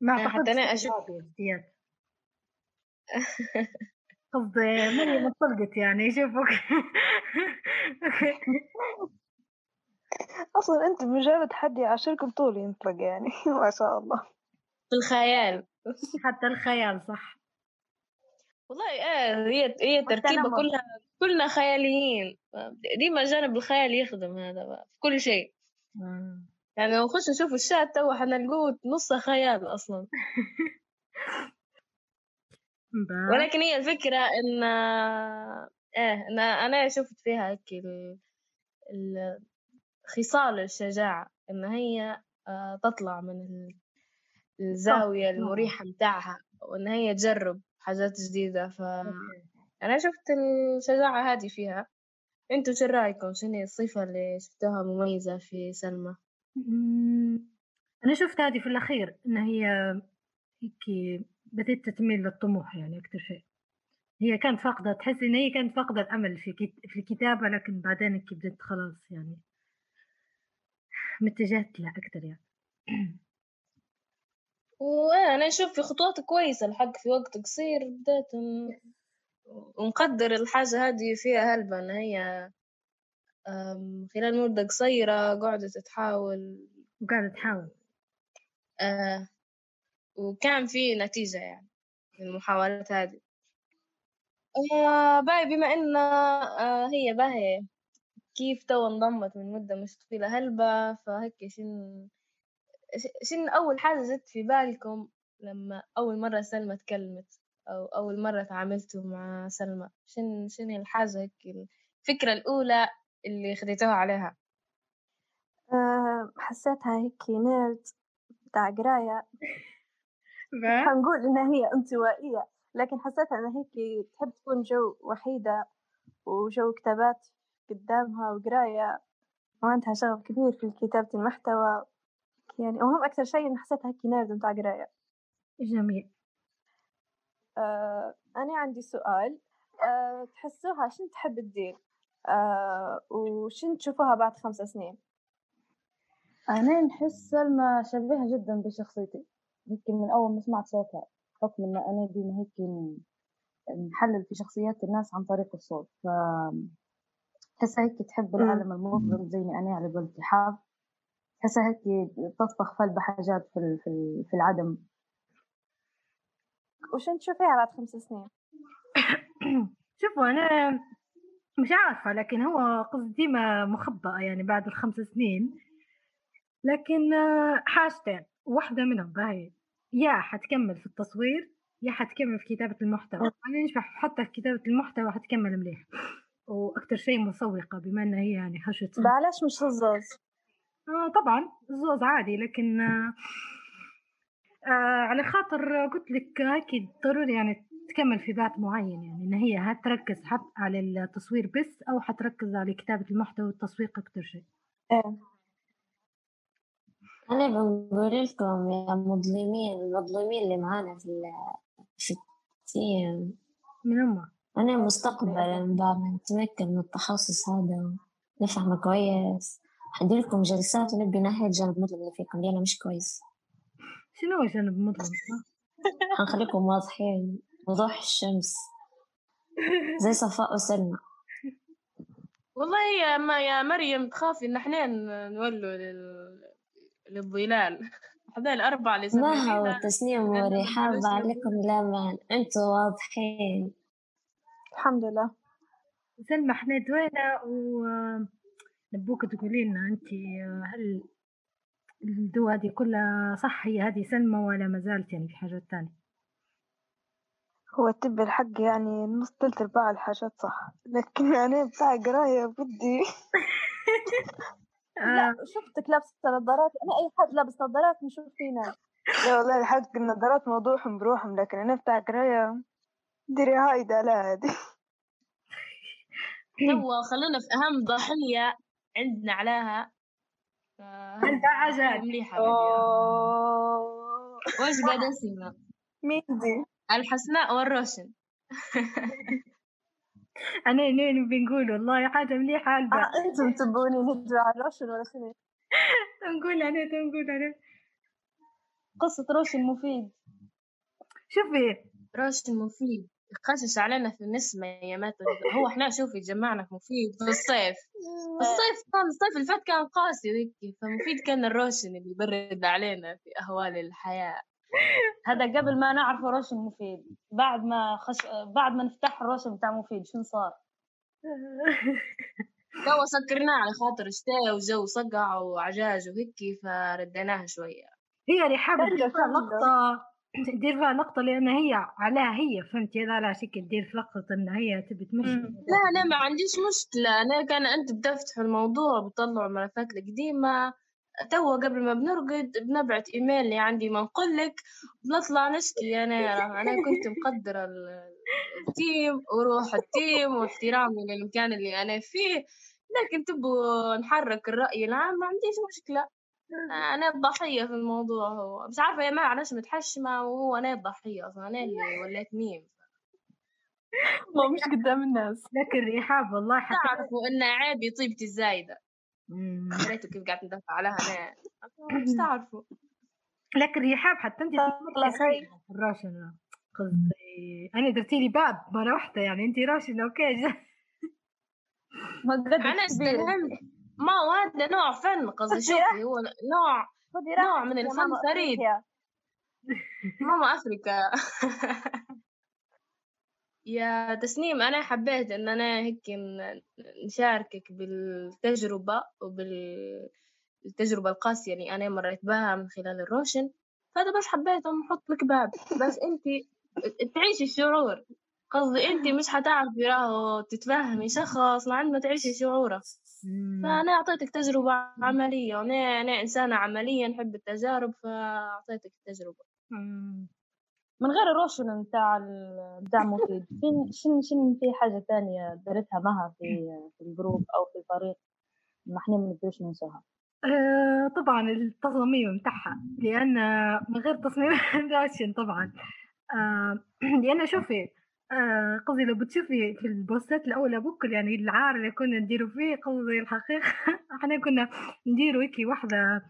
ما يعني أعتقدش حتى أنا إنها أشوف قصدي مريم انطلقت يعني. شوفوا [LAUGHS] أصلا أنت مجرد حد يعاشركم طول ينطلق يعني [LAUGHS] ما شاء الله في الخيال حتى الخيال صح والله إيه هي هي والتنمر. كلها كلنا خياليين ديما جانب الخيال يخدم هذا بقى في كل شيء آه. يعني لو نخش نشوف الشات تو حنلقوه نصه خيال أصلا با. [LAUGHS] ولكن هي الفكرة إن إيه أنا أنا شفت فيها هيك ال... ال... خصال الشجاعة إن هي آه، تطلع من ال- الزاوية المريحة متاعها وإن هي تجرب حاجات جديدة. فأنا شفت الشجاعة هذه فيها. أنتوا شو رأيكم؟ شنو الصفة اللي شفتوها مميزة في سلمى؟ أنا شفت هذه في الأخير إن هي هيك بدأت تميل للطموح يعني أكتر شيء. هي كانت فاقدة تحس إن هي كانت فاقدة الأمل في. في الكتابة لكن بعدين بدأت خلاص يعني. متجهت لها أكتر يعني. وأنا أشوف في خطوات كويسة الحق في وقت قصير بدأت ونقدر الحاجة هذه فيها هلبة إن هي خلال مدة قصيرة قعدت تحاول وقاعدة تحاول. آه وكان في نتيجة يعني من المحاولات هذه. آه باي بما إن آه هي باهي كيف تو انضمت من مدة مش طويلة؟ هلبة فهيك شن شن أول حاجة جت في بالكم لما أول مرة سلمى تكلمت؟ أو أول مرة تعاملتوا مع سلمى؟ شن شن الحاجة هيك الفكرة الأولى اللي خديتوها عليها؟ أه حسيتها هيك نيرد بتاع قراية. [LAUGHS] حنقول إنها هي انطوائية لكن حسيتها إنها هيك تحب تكون جو وحيدة وجو كتابات قدامها وقراية وعندها شغف كبير في كتابة المحتوى. يعني وهم أكثر شيء إن حسيتها هيك نيرد بتاع قراية. جميل. آه أنا عندي سؤال. آه تحسوها شن تحب تدير؟ آه وشن تشوفوها بعد خمس سنين؟ أنا نحس سلمى شبيهة جدا بشخصيتي. يمكن من أول ما سمعت صوتها بحكم إن أنا ديما هيك نحلل في شخصيات الناس عن طريق الصوت. ف تحسها هيك تحب العالم المظلم زي ما أنا على قولتي حاب؟ تحسها هيك تطبخ في قلبها حاجات في ال- في ال- في العدم. وشن تشوفيها بعد خمس سنين؟ [COUGHS] شوفوا أنا مش عارفة لكن هو قصدي ديما مخبأة يعني بعد الخمس سنين. لكن آه، حاجتين. واحدة منهم باهي يا حتكمل في التصوير يا حتكمل في كتابة المحتوى. أنا نشبه حتى في كتابة المحتوى حتكمل مليح. وأكتر شيء مسوقة بما أنها هي يعني حشوة صوت. بعلاش مش الزوز؟ آه طبعا الزوز عادي لكن آه آه على خاطر قلت لك هيك ضروري يعني تكمل في بات معين يعني إن هي هتركز حت على التصوير بس أو حتركز على كتابة المحتوى والتسويق أكتر شيء. إيه. أنا بنقول لكم يا مظلمين المظلومين اللي معانا في ال- في التيم. من هم أنا مستقبلا بعد ما نتمكن من التخصص هذا ونفهمه كويس. حدير لكم جلسات ونبي نهي الجانب المظلم اللي فيكم. لأنه مش كويس. شنو هو جانب مظلم حنخليكم [LAUGHS] واضحين. وضوح الشمس. زي صفاء وسلمى. والله يا ما يا مريم تخافي. ان إحنا نولوا لل... للظلال. هذول الأربعة اللي ما هو التسنيم معلش عليكم الأمان أنتوا واضحين. الحمد لله. سلمى حنيد وينه و نبوك تقولي لنا انت هل الدوا هذه كلها صح؟ هي هذه سلمى ولا ما زالت يعني في حاجات تانية؟ هو التب الحق يعني نص تلت أرباع الحاجات صح لكن يعني بتاع قراية بدي. [LAUGHS] لا شفتك لابسة نظارات؟ أنا أي حد لابس نظارات نشوف فيه ناس لا والله الحق النظارات موضوعهم بروحهم لكن أنا بتاع قراية ديري هايدة لا هادي [LAUGHS] توا خلونا في أهم ضحية عندنا عليها. أنت عجل مليحة وجبة دسمة مين دي؟ الحسناء والروشن. [LAUGHS] أنا نين بنقول والله حاجة مليحة آه هلبة أنتم تبوني ندعو على روشن ولا شنو؟ [LAUGHS] نقول أنا نقول أنا. قصة روشن مفيد. شوفي. روشن مفيد. يخشش علينا في النسمة يا مات هو إحنا شوفي جمعنا في مفيد في الصيف. في الصيف كان الصيف اللي فات كان قاسي وهيك فمفيد كان الروشن اللي يبرد علينا في أهوال الحياة. هذا قبل ما نعرف روشن مفيد. بعد ما خش بعد ما نفتح الروشن بتاع مفيد شنو صار؟ [LAUGHS] توا سكرناه على خاطر شتاء وجو صقع وعجاج وهيك فرديناها شوية. هي رحاب حلو، تدير تدير فيها لقطة لأن هي عليها هي فهمتي هذا على شكل تدير في لقطة إن هي تبي تمشي. لا لا ما عنديش مشكلة. أنا كان أنت بتفتحوا الموضوع بتطلعوا الملفات القديمة. توا قبل ما بنرقد بنبعت إيميل اللي عندي ما نقولك بنطلع نشكي أنا أنا كنت مقدرة ال- ال team وروح ال team واحترامي للمكان اللي أنا فيه. لكن تبوا نحرك الرأي العام ما عنديش مشكلة. أنا الضحية في الموضوع هو. مش عارفة يا ما علاش متحشمة وهو أنا الضحية أصلا أنا اللي وليت ميم. ما مش قدام الناس. لكن رحاب والله حتى تعرفوا إن عيبي طيبتي الزايدة. مم. دريتوا كيف قاعد ندافع عليها أنا. مش تعرفوا. لكن رحاب حتى هاي في الراشن. قصدي أنا درتي لي باب مرة واحدة يعني أنت راشن okay ما أنا استلهمت. ما هذا نوع فن قصدي. شوفي هو نوع نوع من الفن فريد. ماما أفريكا [LAUGHS] يا تسنيم أنا حبيت إن أنا هيك نشاركك بالتجربة وبالتجربة القاسية اللي أنا مريت بها من خلال الروشن. فهذا بس حبيت أن نحط لك باب. بس أنت تعيشي الشعور. قصدي أنت مش حتعرفي راهو تتفهمي شخص لعند ما تعيشي شعوره فأنا أعطيتك تجربة عملية وأنا أنا إنسانة عملية نحب التجارب فأعطيتك التجربة. من غير الروشن بتاع ال- بتاع مفيد. [LAUGHS] شن شن شن في حاجة تانية درتها معها في في الجروب أو في الفريق؟ ما إحنا ما نقدرش ننساها. آه، طبعا التصاميم متاعها لأن من غير تصميم [LAUGHS] راشن طبعا. آه، [CLEARS THROAT] لأن شوفي آه، قصدي لو بتشوفي في البوستات الاولى بكل يعني العار اللي كنا نديروا فيه قصدي الحقيقة [LAUGHS] إحنا كنا نديروا هيك واحدة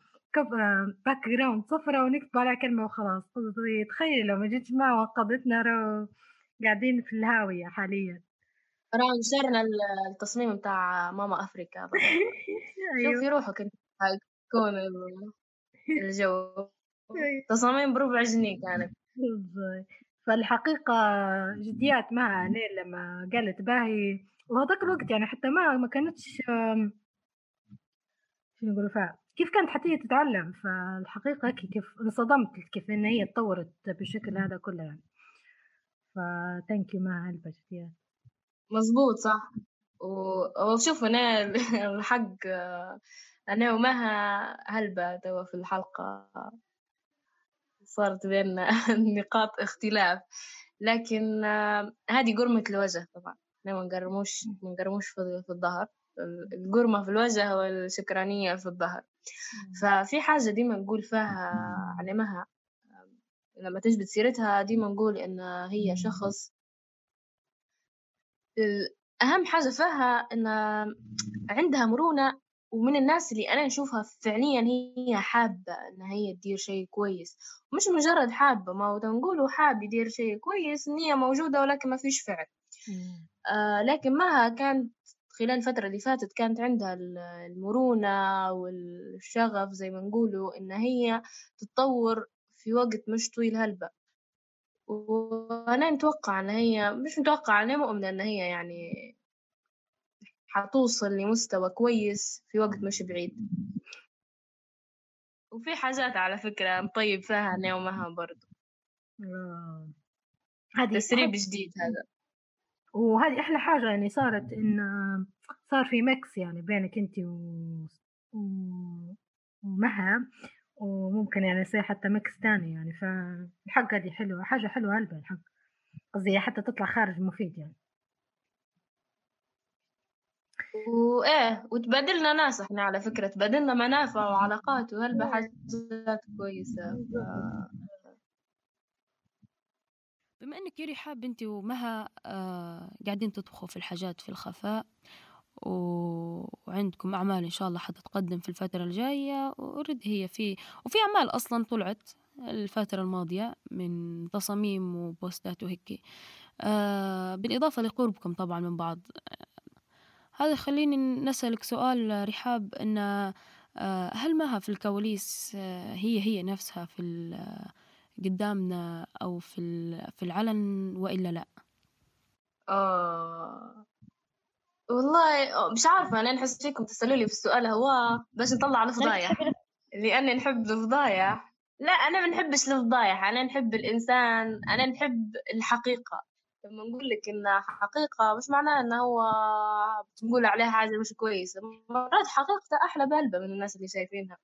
background صفرة ونكتب عليها كلمة وخلاص قصدي تخيل لو ما جيتش معه وقضتنا رو قاعدين في الهاوية حاليا راه نشرنا ال- التصميم بتاع ماما أفريكا بقى. [LAUGHS] أيوه شوفي روحك أنت ال- [LAUGHS] الجو أيوه. تصاميم بربع جنيه كانت. فالحقيقة جديات معها ليل لما قالت باهي. وهذاك الوقت يعني حتى ما ما كانتش شنو نقولوا فيها؟ كيف كانت حتى هي تتعلم؟ فالحقيقة كيف انصدمت كيف إن هي تطورت بالشكل هذا كله يعني. فتانك يو معها هلبة جديات. مزبوط صح. وشوف أنا [LAUGHS] الحق آه، أنا ومها هلبة توا في الحلقة صارت بيننا [LAUGHS] نقاط اختلاف. لكن آه، هذه قرمة الوجه طبعا. إحنا ما نقرموش ما نقرموش في الظهر. القرمة في الوجه والشكرانية في الظهر. ففي حاجة ديما نقول فيها على مها لما تجبد سيرتها ديما نقول إن هي شخص. أهم حاجة فيها إن عندها مرونة ومن الناس اللي أنا نشوفها فعليا هي حابة إن هي تدير شيء كويس. مش مجرد حابة ما هو نقولوا حاب يدير شيء كويس النية موجودة ولكن ما فيش فعل. آه لكن معها كانت خلال الفترة اللي فاتت كانت عندها ال- المرونة والشغف زي ما نقولوا إن هي تتطور في وقت مش طويل هلبة وأنا نتوقع إن هي مش متوقع أنا مؤمنة إن هي يعني حتوصل لمستوى كويس في وقت مش بعيد. وفي حاجات على فكرة نطيب فيها أنا ومها برضو. آه. هذه تسريب جديد هذا. وهذه أحلى حاجة يعني صارت إن صار في ميكس يعني بينك أنت و... و... ومها وممكن يعني يصير حتى ميكس تاني يعني. فالحق هذه حلوة حاجة حلوة هلبة الحق. قصدي حتى تطلع خارج مفيد يعني. وإيه وتبادلنا ناس إحنا على فكرة تبادلنا منافع وعلاقات وهلبة حاجات كويسة؟ ف... بما إنك يا رحاب أنت ومها آه قاعدين تطبخوا في الحاجات في الخفاء و- وعندكم أعمال إن شاء الله حتتقدم في الفترة الجاية ورد هي في وفي أعمال أصلا طلعت الفترة الماضية من تصاميم وبوستات وهيك. آه بالإضافة لقربكم طبعا من بعض. هذا خليني نسألك سؤال رحاب إن آه هل مها في الكواليس آه هي هي نفسها في ال- قدامنا أو في في العلن وإلا لا؟ آه والله مش عارفة أنا نحس فيكم تسألوا لي في السؤال هو باش نطلع الفضايح. لأني نحب الفضايح. لا أنا ما نحبش الفضايح أنا نحب الإنسان أنا نحب الحقيقة. لما نقول لك إن حقيقة مش معناه إنه هو بتقول عليها حاجة مش كويسة مرات حقيقته أحلى بهلبة من الناس اللي شايفينها.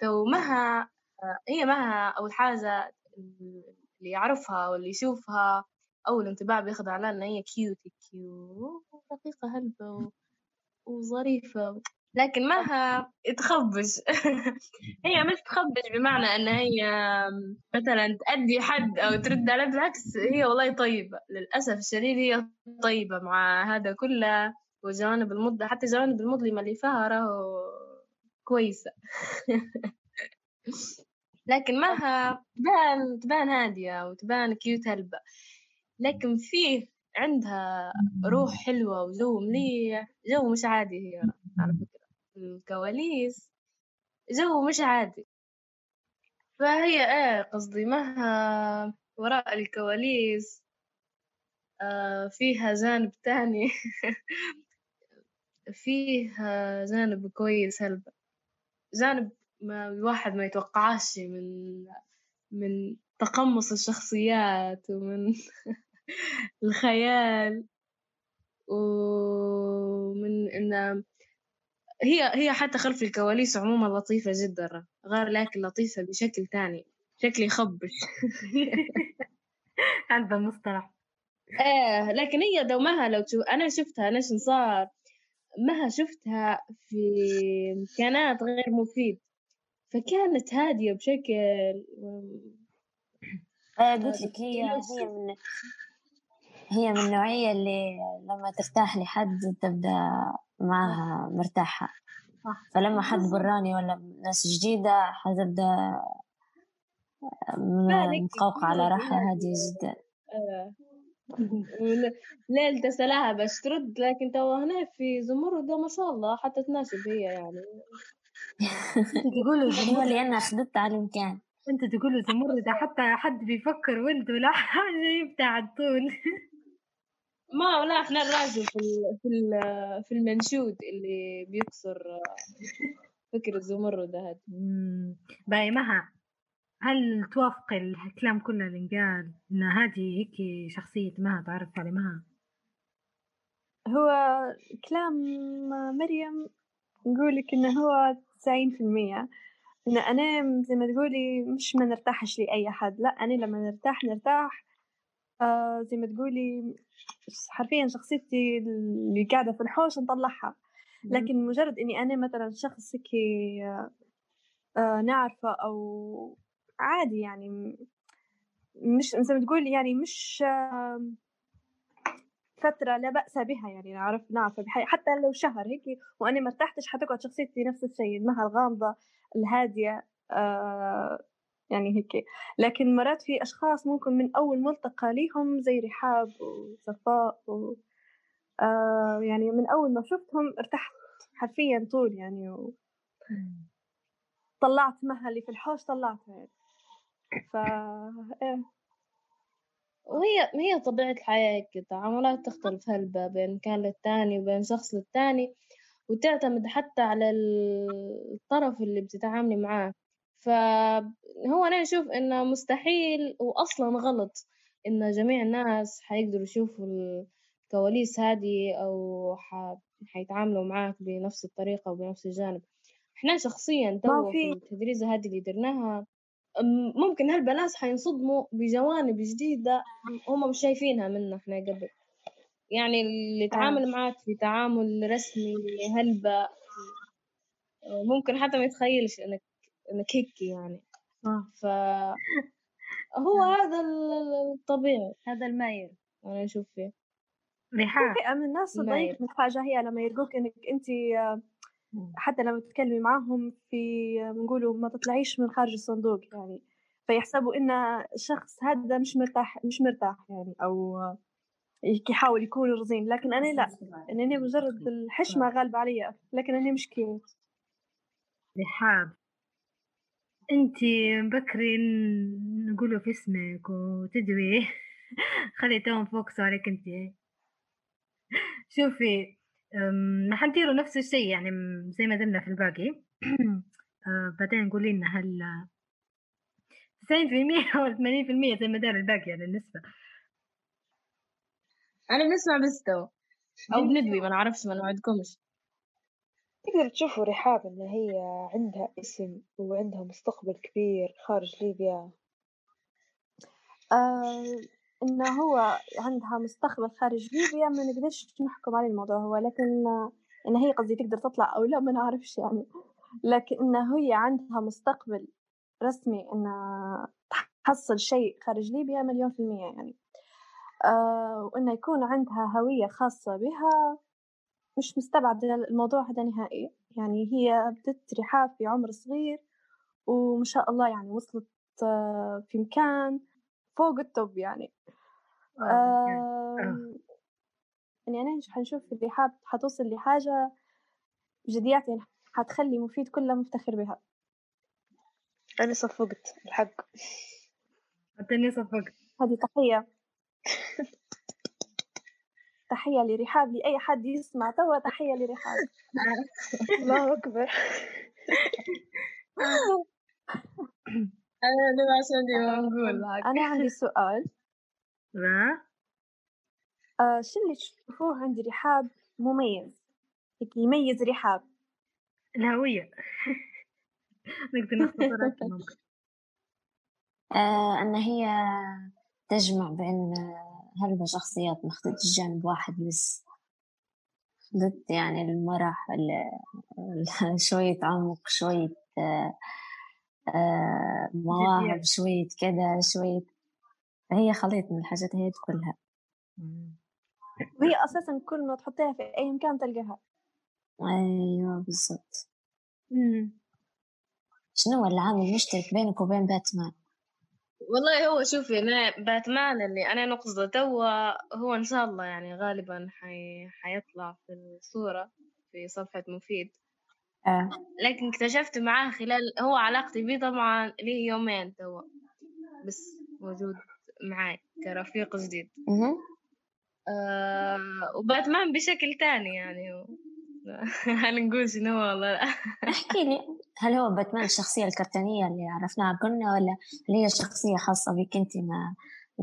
تو مها هي مها أول حاجة اللي يعرفها واللي يشوفها أول انطباع بياخد على إن هي cute cute رقيقة هلبة و- وظريفة. لكن معها تخبش [LAUGHS] هي مش تخبش بمعنى إن هي مثلا تأدي حد أو ترد عليه بالعكس هي والله طيبة. للأسف الشديد هي طيبة مع هذا كله وجوانب المض حتى جوانب المظلمة اللي فيها راهو كويسة. [LAUGHS] لكن معها تبان تبان هادية وتبان cute هلبة. لكن فيه عندها روح حلوة وجو مليح جو مش عادي هي على فكرة. الكواليس جو مش عادي. فهي إيه قصدي مها وراء الكواليس آه فيها جانب تاني. [LAUGHS] فيها جانب كويس هلبة جانب ما الواحد ما يتوقعاش من من تقمص الشخصيات ومن [LAUGHS] الخيال. ومن إن هي هي حتى خلف الكواليس عموما لطيفة جدا غير لكن لطيفة بشكل تاني شكل يخبش. [LAUGHS] هذا المصطلح. إيه لكن هي دومها لو تشوف أنا شفتها شن صار؟ مها شفتها في كانت غير مفيد. فكانت هادية بشكل آه قلت لك هي هي من هي من النوعية اللي لما ترتاح لحد تبدأ معها مرتاحة. فلما حد براني ولا ناس جديدة حتبدأ م- متقوقعة على راحة هادية جدا. آه. [LAUGHS] ليل تسلاها باش ترد لكن توا هنا في زمرد ما شاء الله حتى تناسب هي يعني. [LAUGHS] تقولوا هو اللي أنا أخذت تعليم كان أنت تقولوا زمردة حتى حد بيفكر ولد ولا [LAUGHS] حاجة يبدأ على طول. ما ولا إحنا الراجل في ال- في ال- في المنشود اللي بيكسر فكرة زمرد هذا. باي مها هل توافق الكلام كله اللي انقال إن هذه هيك شخصية مها تعرف على مها هو كلام مريم نقولك إنه هو تسعين في المية. إن أنا زي ما تقولي مش ما نرتاحش لأي حد لا أنا لما نرتاح نرتاح. آه زي ما تقولي حرفيا شخصيتي اللي قاعدة في الحوش نطلعها. لكن مجرد إني أنا مثلا شخص هيك آه، آه نعرفه أو عادي يعني مش زي ما تقول يعني مش آه فترة لا بأس بها يعني نعرف نعرف بحي حتى لو شهر هيك وأنا ما ارتحتش حتقعد شخصيتي نفس الشيء مها الغامضة الهادية آه يعني هيك. لكن مرات في أشخاص ممكن من أول ملتقى ليهم زي رحاب وصفاء و آه يعني من أول ما شفتهم ارتحت حرفيا طول يعني و... طلعت مها اللي في الحوش طلعتها يعني. ف إيه. وهي هي طبيعة الحياة هيك التعاملات تختلف هلبة بين كان للتاني وبين شخص للتاني وتعتمد حتى على ال- الطرف اللي بتتعاملي معاه. فهو أنا أشوف إنه مستحيل وأصلا غلط إن جميع الناس حيقدروا يشوفوا الكواليس هذه أو ح... حيتعاملوا معاك بنفس الطريقة وبنفس الجانب. إحنا شخصيا تو في التدريسة هذه اللي درناها ممكن هالبنات حينصدموا بجوانب جديدة هم مش شايفينها منا إحنا قبل. يعني اللي يتعامل معاك في تعامل رسمي هلبة ممكن حتى ما يتخيلش إنك انك هيك يعني. آه. ف هو هذا الطبيعي. هذا المايل. أنا أشوف فيه. فئة من الناس تضايق من حاجة هي لما يلقوك إنك أنت حتى لما تتكلمي معاهم في بنقولوا ما تطلعيش من خارج الصندوق يعني. فيحسبوا إن الشخص هذا مش مرتاح مش مرتاح يعني أو هيك يحاول يكون رزين. لكن أنا لا. إن أنا مجرد الحشمة غالبة عليا. لكن أنا مش كيوت. رحاب انتي بكري نقولوا في اسمك وتدوي [LAUGHS] خلي توم فوكسوا عليك انتي شوفي حنديروا نفس الشيء يعني زي ما درنا في الباقي. [CLEARS THROAT] أه، بعدين قولي لنا هل تسعين في المية [LAUGHS] ولا ثمانين في المية زي ما دار الباقي يعني النسبة. أنا بنسمع بس تو أو بندوي ما نعرفش ما نوعدكمش. تقدر تشوفوا رحاب إن هي عندها اسم وعندها مستقبل كبير خارج ليبيا. آه إنه هو عندها مستقبل خارج ليبيا ما نقدرش نحكم على الموضوع هو لكن إن هي قصدي تقدر تطلع أو لا ما نعرفش يعني. لكن إن هي عندها مستقبل رسمي إنها تحصل شيء خارج ليبيا مليون في المية يعني. آه وإنه يكون عندها هوية خاصة بها مش مستبعدة الموضوع هذا نهائي. يعني هي بدت رحاب في عمر صغير وما شاء الله يعني وصلت آه، في مكان فوق التوب يعني. آه، آم، يعني أنا حنشوف الرحاب؟ حتوصل لحاجة بجديات يعني حتخلي مفيد كله مفتخر بها. أنا صفقت الحق. حتى اني صفقت هذه تحية. تحية لرحاب لأي حد يسمع توا تحية لرحاب [LAUGHS] الله أكبر. ما عشان نقول. أنا عندي سؤال. آه شو اللي تشوفوه عند رحاب مميز؟ هيك يميز رحاب. الهوية. [LAUGHS] نقدر نختصرها [LAUGHS] ممكن آه أن هي تجمع بين هلبة شخصيات ما خدتش جانب واحد بس خدت يعني المرح ال- ال- [LAUGHS] شوية عمق شوية آه، آه، مواهب. شوية كذا شوية. فهي خليط من الحاجات هي كلها وهي أساسا كل ما تحطيها في أي مكان تلقاها. أيوة بالضبط. شنو العامل المشترك بينك وبين باتمان؟ والله هو شوفي أنا باتمان اللي أنا نقصده توا هو إن شاء الله يعني غالبا حي... حيطلع في الصورة في صفحة مفيد. آه. لكن اكتشفت معاه خلال هو علاقتي بيه طبعا لي يومين توا بس موجود معاي كرفيق جديد. مهم. آه وباتمان بشكل تاني يعني. و... [LAUGHS] هل نقول شنو والله؟ لا. احكي لي. هل هو باتمان الشخصية الكرتونية اللي عرفناها كلنا ولا هل هي شخصية خاصة بك أنت ما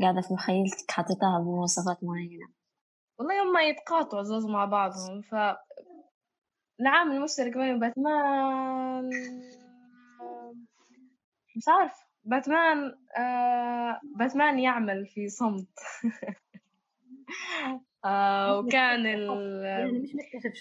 قاعدة في مخيلتك حاططاها بمواصفات معينة؟ والله هم يتقاطعوا زوز مع بعضهم ف العامل المشترك بين باتمان مش عارف باتمان آه باتمان يعمل في صمت [LAUGHS] آه وكان ال- يعني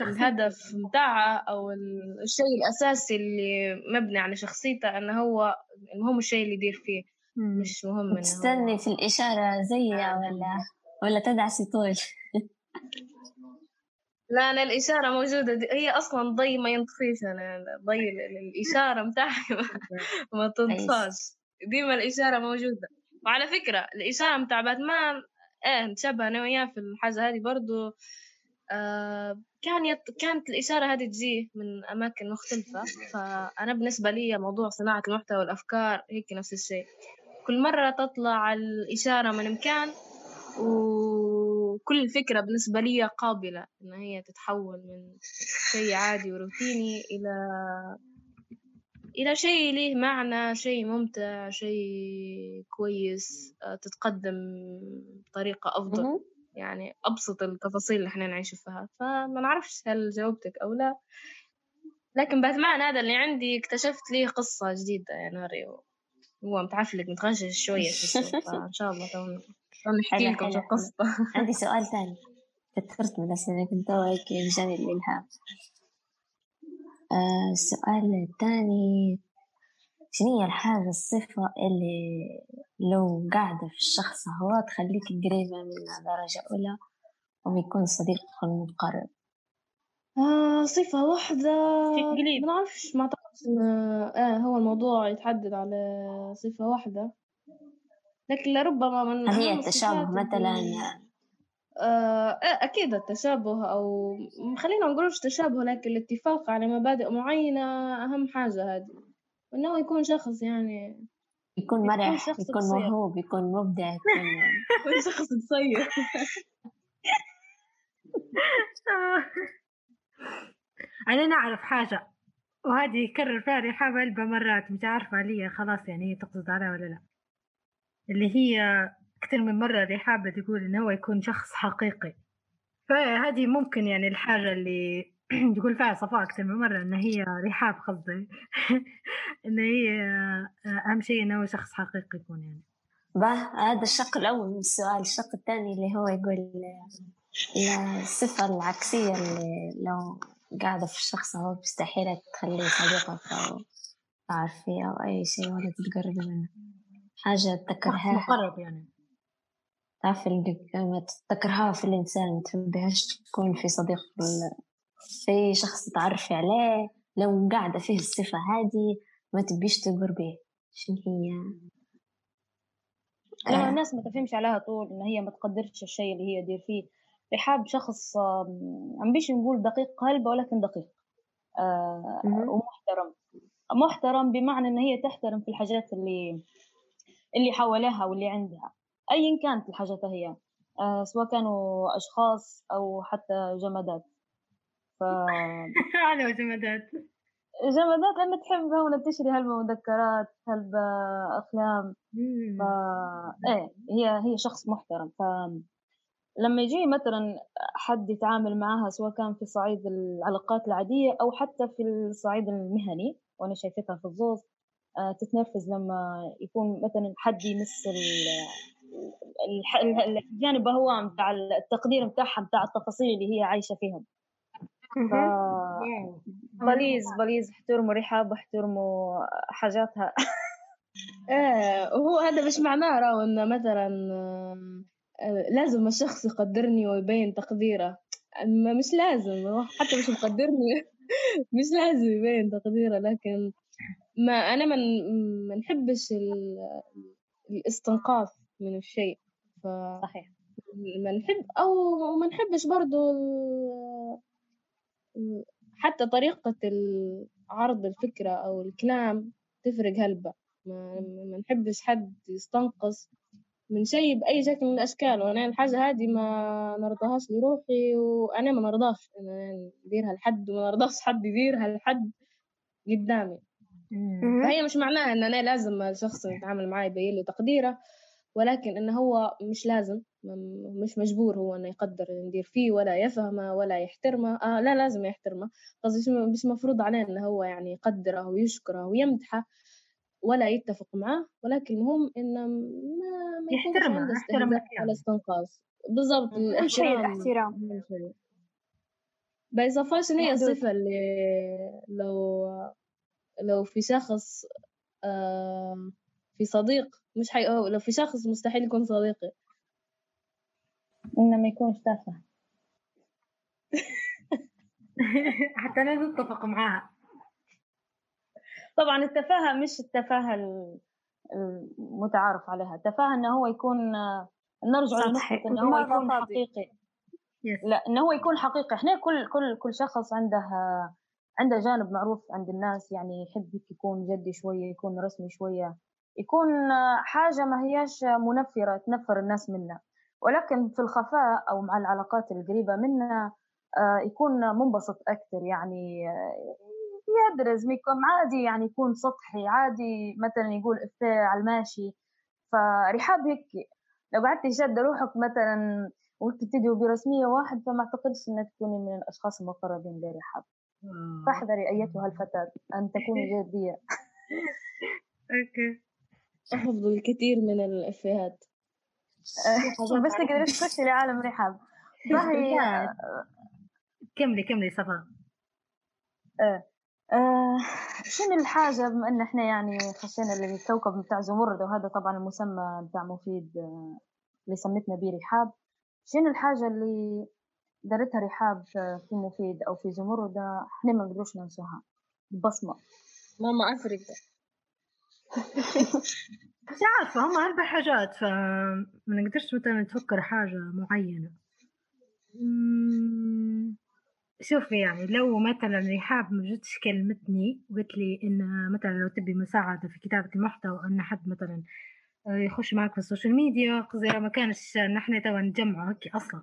الهدف متاعه أو ال- الشيء الأساسي اللي مبني على شخصيته أنه هو المهم الشيء اللي يدير فيه مش مهم تستني في الإشارة زيها ولا ولا تدعسي طول؟ [LAUGHS] لا أنا الإشارة موجودة دي. هي أصلا ضي ما ينطفيش أنا ضي ال- ال- الإشارة متاعي [LAUGHS] ما- ما تنطفاش. ديما الإشارة موجودة. وعلى فكرة الإشارة متاع باتمان إيه نتشبه أنا وياه في الحاجة هذه برضو. آه كان يط... كانت الإشارة هذه تجيه من أماكن مختلفة. فأنا بالنسبة لي موضوع صناعة المحتوى والأفكار هيك نفس الشيء. كل مرة تطلع الإشارة من مكان وكل فكرة بالنسبة لي قابلة إن هي تتحول من شيء عادي وروتيني إلى إلى شيء له معنى شيء ممتع شيء كويس آه، تتقدم بطريقة أفضل. يعني أبسط التفاصيل اللي إحنا نعيش فيها. فما نعرفش هل جاوبتك أو لا. لكن باتمان هذا اللي عندي اكتشفت ليه قصة جديدة يا ناري. هو متعفلت متغشش شوية [LAUGHS] فإن شاء الله نحكي لكم القصة. عندي سؤال ثاني. كثرت من الأسئلة كنت هيك جاني الإلهام. آه السؤال الثاني شنو هي الحاجة الصفة اللي لو قاعدة في الشخص هو تخليك قريبة منه درجة أولى وبيكون صديقك المقرب آه صفة واحدة. ما نعرفش ما أعتقدش إن آه هو الموضوع يتحدد على صفة واحدة لكن لربما من هل هي التشابه مثلا آه آه، أكيد التشابه أو خلينا نقولش تشابه لكن الاتفاق على مبادئ معينة أهم حاجة هذه. وإنه يكون شخص يعني يكون يكون مرح شخص يكون قصير. موهوب يكون مبدع يكون [LAUGHS] يكون شخص قصير أنا نعرف حاجة وهذه يكرر فيها رحاب ألبا مرات مش عارفة ليه خلاص يعني هي تقصد عليها ولا لا. اللي هي أكثر من مرة رحاب تقول إن هو يكون شخص حقيقي. فهذه ممكن يعني الحاجة اللي [CLEARS THROAT] تقول فيها صفاء أكثر من مرة إن هي رحاب قصدي. [LAUGHS] إن هي أهم شيء إنه هو شخص حقيقي يكون يعني. به هذا الشق الأول من السؤال. الشق الثاني اللي هو يقول الصفة العكسية اللي لو قاعدة في الشخص هو مستحيل تخليه صديقك أو تعرف فيه أو أي شيء ولا تتقرب منه. حاجة تكرهها مقرب يعني. تعرف ما تكرهها في الإنسان ما تحبهاش تكون في صديق في شخص تعرفي عليه لو قاعدة فيه الصفة هذه ما تبيش تقربيه شنو هي؟ لما آه. الناس ما تفهمش عليها طول إن هي ما تقدرش الشيء اللي هي دير فيه. رحاب شخص عم بيش نقول دقيق قلب ولكن دقيق. آه. ومحترم. محترم بمعنى إن هي تحترم في الحاجات اللي اللي حواليها واللي عندها. ايا كانت الحاجات هي آه سواء كانوا أشخاص أو حتى جمادات. ف [LAUGHS] على وجمادات جمادات. لما تحبها ولا تشري هلبة مذكرات هلبة أفلام. ف إيه هي هي شخص محترم. ف لما يجي مثلا حد يتعامل معها سواء كان في صعيد العلاقات العادية أو حتى في الصعيد المهني وأنا شايفتها في الزوز آه، تتنرفز لما يكون مثلا حد يمس الجانب هو متاع التقدير متاعها متاع التفاصيل اللي هي عايشة فيهم. ف please please احترموا رحاب واحترموا حاجاتها. إيه [LAUGHS] وهو هذا مش معناه راهو إنه مثلا آه، لازم الشخص يقدرني ويبين تقديره. ما مش لازم حتى مش مقدرني. [LAUGHS] مش لازم يبين تقديره لكن ما أنا ما نحبش ال- الاستنقاص من الشيء. ف صحيح. ما نحب أو ما نحبش برضو حتى طريقة عرض الفكرة أو الكلام تفرق هلبة. ما, ما نحبش حد يستنقص من شيء بأي شكل من الأشكال. وأنا الحاجة هذه ما نرضاهاش لروحي وأنا ما نرضاش. أنا نديرها لحد وما نرضاش حد يديرها لحد قدامي. فهي مش معناها إن أنا لازم الشخص اللي يتعامل معي يبين له تقديره. ولكن إنه هو مش لازم مش مجبور هو إنه يقدر ندير فيه ولا يفهمه ولا يحترمه آه لا لازم يحترمه قصدي مش- مفروض عليه إنه هو يعني يقدره ويشكره ويمدحه ولا يتفق معاه ولكن المهم إنه ما ما يحترمه، عنده استهزاء. ولا استنقاص بالضبط الاحترام. بيصفاش إن هي. الصفة اللي لو لو في شخص آه، في صديق مش حي... أو لو في شخص مستحيل يكون صديقي. إنه ما يكونش تافه. [LAUGHS] حتى أنا نتفق معاها. طبعا التفاهة مش التفاهة ال- المتعارف عليها. التفاهة إنه هو يكون نرجع. لنقطة إنه هو يكون. حقيقي. لا إنه هو يكون حقيقي. إحنا كل كل كل شخص عنده عنده جانب معروف عند الناس. يعني يحب يكون جدي شوية يكون رسمي شوية. يكون حاجة ما هياش منفرة تنفر الناس منها ولكن في الخفاء أو مع العلاقات القريبة منا آه، يكون منبسط أكثر. يعني آه، يدرز يكون عادي يعني يكون سطحي عادي مثلا يقول إفيه على الماشي. فرحاب هيك لو قعدتي شادة روحك مثلا وتبتدي برسمية واحد فما أعتقدش إنك تكوني من الأشخاص المقربين لرحاب. فاحذري أيتها الفتاة أن تكوني جدية. [LAUGHS] أوكي. أحفظ الكثير من الإفيهات. بس تقدري تخشي لعالم رحاب. لا، كملي كملي صفاء آه. آه. شنو الحاجة بما إن إحنا يعني خشينا الكوكب بتاع زمرد وهذا طبعا المسمى بتاع مفيد آه، اللي سميتنا بيه رحاب. شنو الحاجة اللي دارتها رحاب في مفيد أو في زمرد؟ إحنا ما نقدروش ننسوها. البصمة. ماما أفريقيا. [LAUGHS] عارفة هم أربع حاجات فما نقدرش مثلا نتفكر حاجة معينة. شوفي يعني لو مثلا رحاب ما جتش كلمتني وقالت لي إن مثلا لو تبي مساعدة في كتابة المحتوى إن حد مثلا يخش معك في ال social media قصدي ما كانش نحن توا نجمعوا هيك أصلا.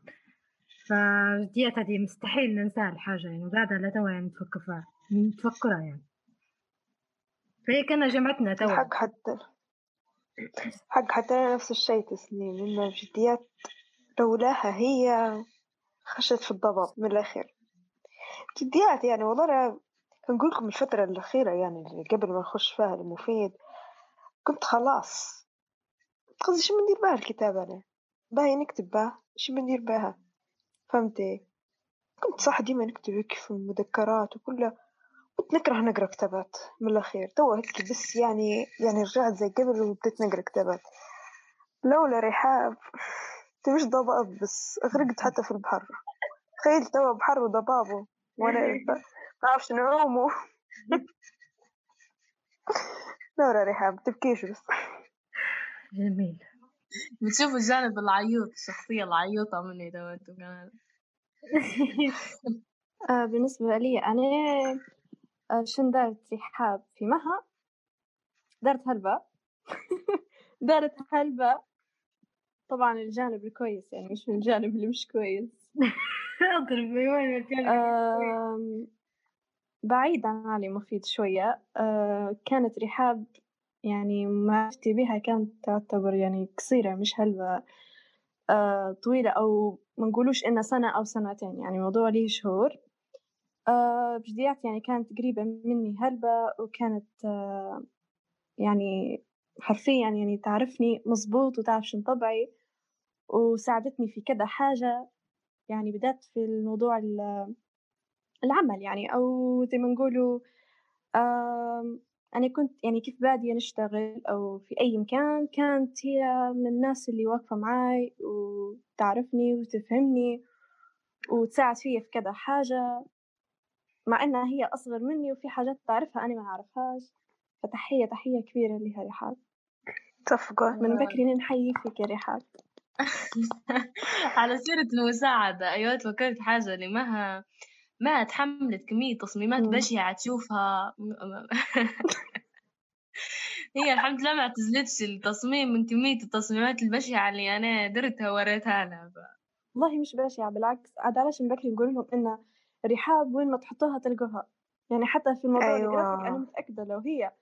فجديات هذه مستحيل ننساها الحاجة يعني وقاعدة لا توا يعني نتفكر فيها نتفكرها يعني. فهي كان جمعتنا توا. حق حتى حق حتى نفس الشيء تسنيم إن الجديات لولاها هي خشت في الضباب من الأخير. جديات يعني والله نقول لكم الفترة الأخيرة يعني اللي قبل ما نخش فيها المفيد كنت خلاص. قصدي شو بندير بها الكتابة أنا؟ باهي نكتب بها. شو بندير بها فهمتي؟ كنت صح ديما نكتب في المذكرات وكلها كنت نكره نقرأ كتابات من الأخير. توا هيك بس يعني يعني رجعت زي قبل وبديت نقرأ كتابات. لولا رحاب [LAUGHS] مش ضباب بس. غرقت حتى في البحر. تخيل توا بحر وضبابه. وأنا [LAUGHS] ما بعرفش نعومه. [LAUGHS] لولا رحاب تبكيش بس. جميل. بتشوفوا الجانب العيوط الشخصية العيوطة مني تو كمان آه بالنسبة لي أنا شن دارت رحاب في مها دارت هلبة [LAUGHS] دارت هلبة طبعا الجانب الكويس يعني مش الجانب اللي مش كويس؟ [LAUGHS] اضرب وين آم، بعيدا عن علي مفيد شوية. آه، كانت رحاب يعني معرفتي بها كانت تعتبر يعني قصيرة مش هلبة آه، طويلة أو ما نقولوش إنها سنة أو سنتين يعني موضوع ليه شهور. آه، بجديات يعني كانت قريبة مني هلبة وكانت آه، يعني حرفيا يعني تعرفني مزبوط وتعرف شن طبعي وساعدتني في كذا حاجة. يعني بدأت في الموضوع ال- العمل يعني أو زي ما نقولوا أنا كنت يعني كيف بادية نشتغل أو في أي مكان كانت هي من الناس اللي واقفة معاي وتعرفني وتفهمني وتساعد فيا في كذا حاجة. مع إنها هي أصغر مني وفي حاجات تعرفها أنا ما أعرفهاش. فتحية تحية كبيرة لها رحاب صفقة من بكري نحيي فيك يا رحاب [LAUGHS] على سيرة المساعدة. أيوة تفكرت حاجة اللي مها ما تحملت كمية تصميمات. بشعة تشوفها. [LAUGHS] هي الحمد لله ما اعتزلتش التصميم من كمية التصميمات البشعة اللي أنا درتها وريتها لها والله مش بشعة بالعكس. عاد علاش من بكري نقول لهم إن رحاب وين ما تحطوها تلقوها. يعني حتى في الموضوع أيوة. الجرافيك أنا متأكدة لو هي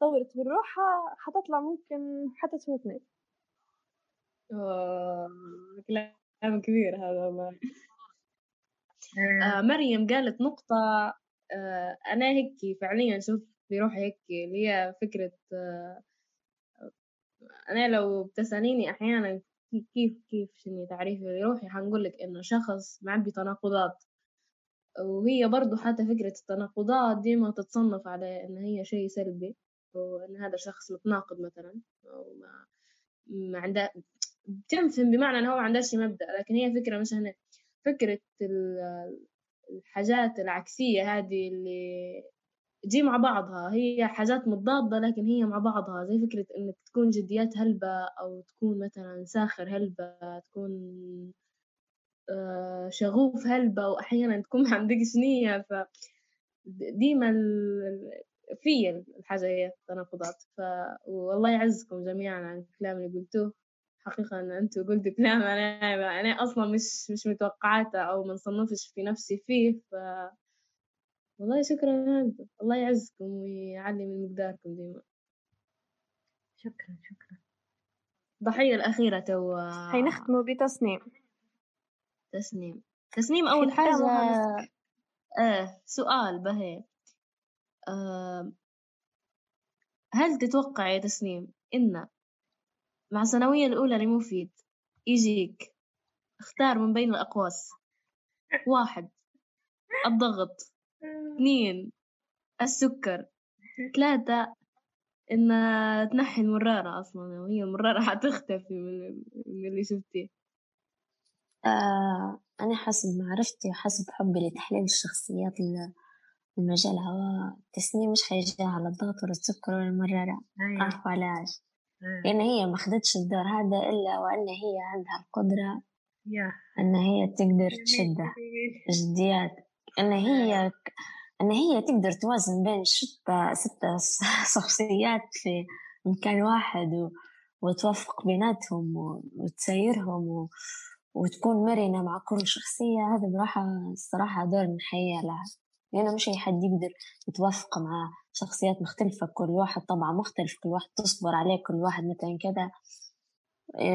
طورت من روحها حتطلع ممكن حتى تفوتني آه، كلام كبير هذا والله. آه مريم قالت نقطة آه أنا هيك فعليا شوف في روحي هيك اللي هي فكرة آه أنا لو بتسأليني أحيانا كي- كيف كيف شنو تعريفي لروحي حنقول لك إنه شخص معبي تناقضات. وهي برضو حتى فكرة التناقضات ديما تتصنف على إن هي شيء سلبي وإن هذا شخص متناقض مثلا أو ما ما عنده بتنفهم بمعنى إنه هو ما عندهش مبدأ لكن هي فكرة مش هنا. فكرة ال- الحاجات العكسية هذه اللي تجي مع بعضها هي حاجات متضادة لكن هي مع بعضها. زي فكرة إنك تكون جديات هلبة أو تكون مثلا ساخر هلبة تكون شغوف هلبة وأحيانا تكون [LAUGHS] ما عندكش نية ف ديما ال- في الحاجة هي التناقضات والله يعزكم جميعا على الكلام اللي قلتوه. حقيقة إن أنتوا قلتوا كلام [LAUGHS] أنا أنا أصلا مش مش متوقعاته أو ما نصنفش في نفسي فيه ف والله شكرا لكم الله يعزكم ويعلي من مقداركم ديما. شكرا شكرا. الضحية الأخيرة تو هي نختموا بتصنيم. تسنيم. تسنيم أول حاجة. آه سؤال بهي. آه هل تتوقع يا تسنيم إن مع الثانوية الأولى لمفيد يجيك اختار من بين الأقواس؟ واحد الضغط. اثنين السكر. ثلاثة إن تنحي المرارة أصلا. وهي المرارة حتختفي من اللي شفتيه. آه أنا حسب معرفتي وحسب حبي لتحليل الشخصيات المجال. هوا تسنيم مش حيجيها على الضغط ولا السكر ولا المرارة أيوة. عارفة علاش؟ أيوة. لأن هي ما خدتش الدور هذا إلا وأن هي عندها القدرة أن هي تقدر تشده جديات أن هي أن هي تقدر توازن بين ستة ستة [LAUGHS] شخصيات في مكان واحد و... وتوفق بيناتهم و... وتسيرهم و... وتكون مرنة مع كل شخصية هذا بصراحة الصراحة دور نحية لها. لأنه مش أي حد يقدر يتوافق مع شخصيات مختلفة كل واحد طبعا مختلف كل واحد تصبر عليه كل واحد مثلا كذا.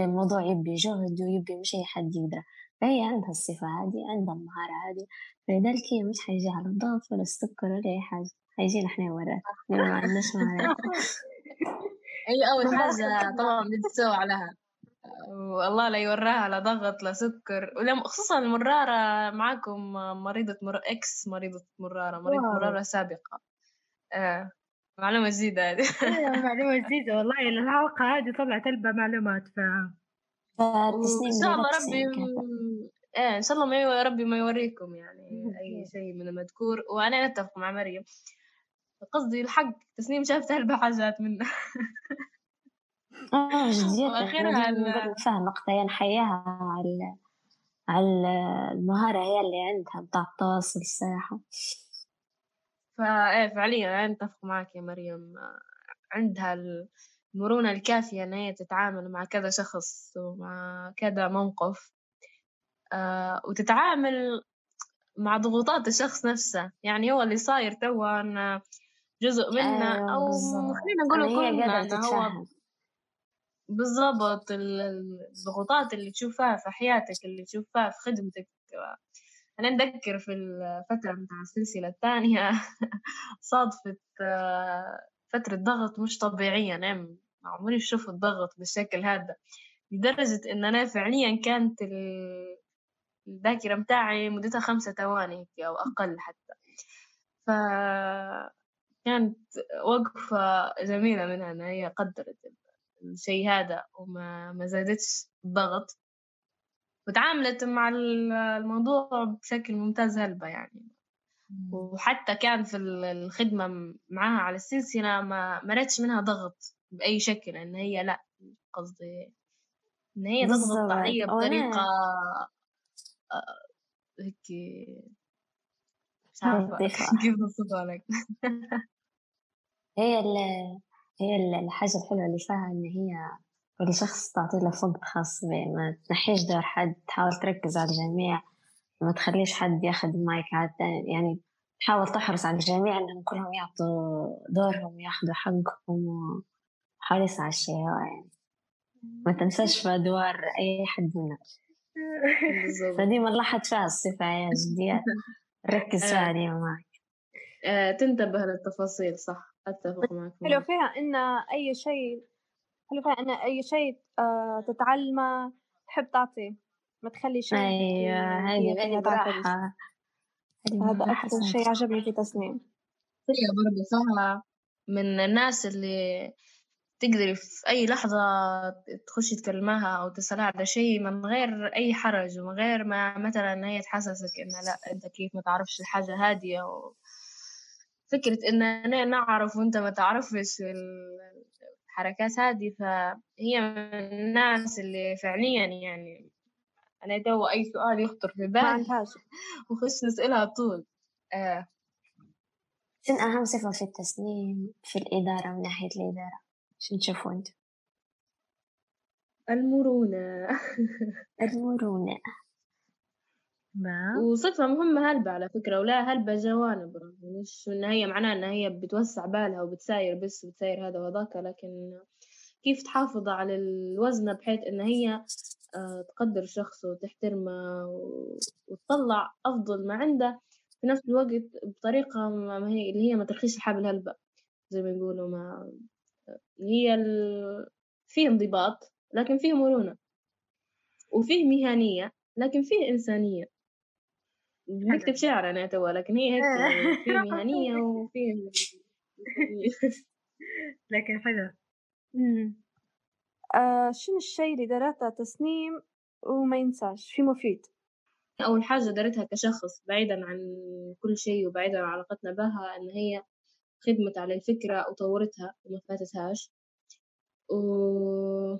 الموضوع يبي جهد ويبي مش أي حد يقدر. فهي عندها الصفة هذه عندها المهارة هذه. فلذلك هي مش حيجي على الضغط ولا السكر ولا أي حاجة. حيجينا إحنا وراك [LAUGHS] ما عندناش مهارة هي أول حاجة طبعا بتسوي عليها. والله لا يوراها لا ضغط لا سكر. ولم خصوصا المرارة معاكم مريضة مر... ex مريضة مرارة مريضة واو. مرارة سابقة. آه. معلومة جديدة هذه. أيوة، معلومة [LAUGHS] جديدة والله. الحلقة هذه طلعت هلبة معلومات ف وإن شاء الله ربي. إيه إن شاء الله ما يو... ربي ما يوريكم يعني [LAUGHS] أي شيء من المذكور. وأنا أتفق مع مريم. قصدي الحق تسنيم شافت هلبة حاجات منه [LAUGHS] آه [LAUGHS] جديات فيها نقطة نحياها على على المهارة هي اللي عندها بتاع التواصل الصراحة. فايه فعليا أنا أتفق معك يا مريم. عندها المرونة الكافية إن هي تتعامل مع كذا شخص ومع كذا موقف. آه وتتعامل مع ضغوطات الشخص نفسه. يعني هو اللي صاير توا إن جزء منه أيوة أو بالضبط. خلينا أنا نقول كلنا هو بالضبط ال- ال- الضغوطات اللي تشوفها في حياتك اللي تشوفها في خدمتك. أنا نذكر في الفترة متاع السلسلة الثانية [LAUGHS] صادفت فترة ضغط مش طبيعية أنا عمري شفت ضغط بالشكل هذا. لدرجة إن أنا فعليا كانت ال- الذاكرة متاعي مدتها خمسة ثواني أو أقل حتى. فكانت وقفة جميلة منها إن هي قدرت الشيء هذا وما ما زادتش الضغط وتعاملت مع ال- الموضوع بشكل ممتاز هلبة يعني. وحتى كان في ال- الخدمة معاها على السلسلة ما مرتش منها ضغط بأي شكل إن هي لأ قصدي إن هي تضغط علي بطريقة آه، هيك مش عارفة. [LAUGHS] كيف أوصفها لك؟ [LAUGHS] هي هي ال- الحاجة الحلوة اللي فيها إن هي كل شخص تعطي له وقت خاص به. ما تنحيش دور حد تحاول تركز على الجميع. ما تخليش حد ياخذ المايك على يعني تحاول تحرص على الجميع إنهم كلهم يعطوا دورهم وياخذوا حقهم وحريص على الشيء يعني. ما تنساش في أدوار أي حد منا فديما نلاحظ فيها الصفة يا جديات نركز فيها آه. ديما معك. آه، تنتبه للتفاصيل صح. أتفق معك حلو. فيها إن أي شيء حلو فيها إن أي شيء آه، تتعلمه تحب تعطيه ما تخلي شيء أيوة هذه هذا أكثر شيء عجبني في تصميم. هي برضه فيها من الناس اللي تقدري في أي لحظة تخشي تكلمها أو تسألها على شيء من غير أي حرج ومن غير ما مثلا هي تحسسك إن لا أنت كيف ما تعرفش الحاجة هادية أو فكرة إن أنا نعرف وأنت ما تعرفش ال- الحركات هذه فهي من الناس اللي فعليا يعني أنا تو أي سؤال يخطر في بالي [LAUGHS] وخش نسألها طول. آه. شنو أهم صفة في التصميم في الإدارة من ناحية الإدارة؟ شنو تشوفوا أنتوا المرونة. المرونة. ما وصفة مهمة هلبة على فكرة ولا هلبة جوانب مش إن هي معناها إن هي بتوسع بالها وبتساير بس بتساير هذا وذاك لكن كيف تحافظ على الوزن بحيث إن هي آه، تقدر الشخص وتحترمه وتطلع أفضل ما عنده في نفس الوقت بطريقة ما هي اللي هي ما ترخيش الحبل هلبة زي ما يقولوا ما هي ال... فيه انضباط لكن فيه مرونة وفيه مهنية لكن فيه إنسانية. بنكتب شعر أنا توا لكن هي هيك في مهنية وفيه لكن حلو. آه شنو الشيء اللي درته تسنيم وما ينساش في مفيد. أول حاجة درتها كشخص بعيدا عن كل شيء وبعيدا عن علاقتنا بها إن هي خدمت على الفكرة وطورتها وما فاتتهاش. و...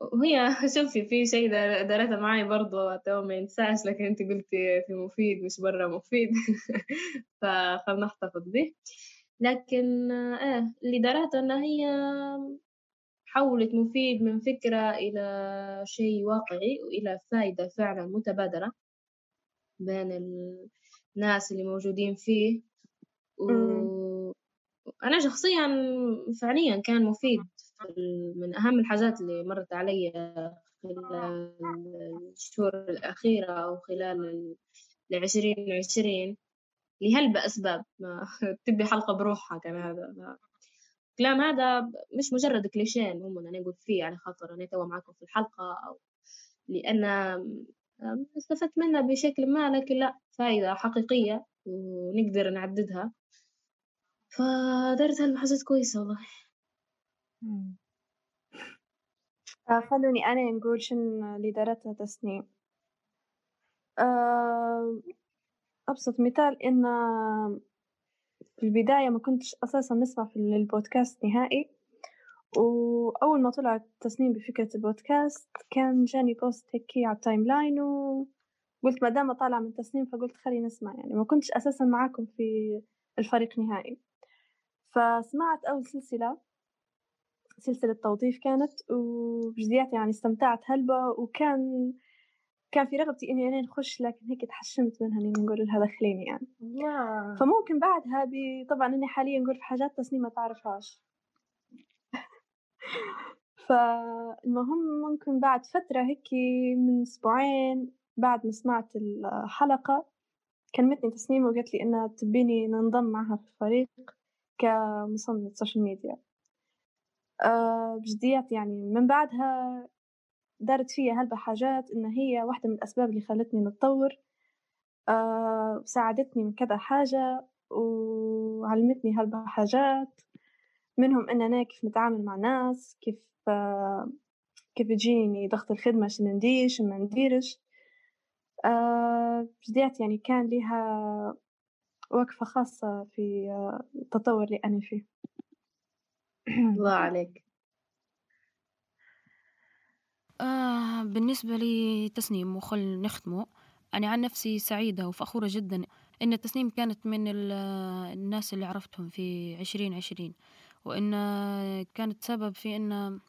وهي [LAUGHS] شوفي في شيء درتها معي برضو تو ما ينساش لكن انت قلتي في مفيد مش برا مفيد. [LAUGHS] فخلنا نحتفظ به. لكن إيه اللي درته ان هي حولت مفيد من فكرة إلى شيء واقعي وإلى فائدة فعلا متبادلة بين الناس اللي موجودين فيه. وأنا شخصيا فعليا كان مفيد. من أهم الحاجات اللي مرت علي خلال الشهور الأخيرة أو خلال العشرين وعشرين لهلبة أسباب [LAUGHS] تبي حلقة بروحها كان هذا. الكلام هذا مش مجرد كليشيه هم أنا نقول فيه على خاطر أنا توا معكم في الحلقة أو لأن استفدت منها بشكل ما لكن لا فائدة حقيقية ونقدر نعددها. فدرت هالحاجات كويسة والله. خلوني أنا نقول شن اللي درتها تسنيم آه أبسط مثال إن في البداية ما كنتش أساسا نسمع في البودكاست نهائي وأول ما طلعت تسنيم بفكرة البودكاست كان جاني post هيك على ال timeline وقلت ما دام طالع من تسنيم فقلت خلي نسمع يعني. ما كنتش أساسا معاكم في الفريق نهائي. فسمعت أول سلسلة سلسلة توظيف كانت وبجديات يعني استمتعت هلبة وكان كان في رغبتي إني أنا نخش لكن هيك تحشمت منها إني نقول لها دخليني يعني. الله فممكن بعدها بي طبعا إني حاليا نقول في حاجات تسنيم ما تعرفهاش. [LAUGHS] فالمهم ممكن بعد فترة هيك من أسبوعين بعد ما سمعت الحلقة كلمتني تسنيم وقالت لي إنها تبيني ننضم معها في الفريق كمصممة social media بجديات يعني. من بعدها دارت فيا هلبة حاجات إن هي واحدة من الأسباب اللي خلتني نتطور. أه ساعدتني من كذا حاجة وعلمتني هلبة حاجات. منهم إن أنا كيف نتعامل مع ناس كيف أه كيف تجيني ضغط الخدمة شنو ندير شنو ما نديرش. بديت يعني كان لها وقفة خاصة في التطور اللي أنا فيه. [COUGHS] الله [CLEARS THROAT] عليك. آه بالنسبة لي تسنيم وخل نختمه أنا عن نفسي سعيدة وفخورة جدا إن التسنيم كانت من الناس اللي عرفتهم في عشرين عشرين وإن كانت سبب في إن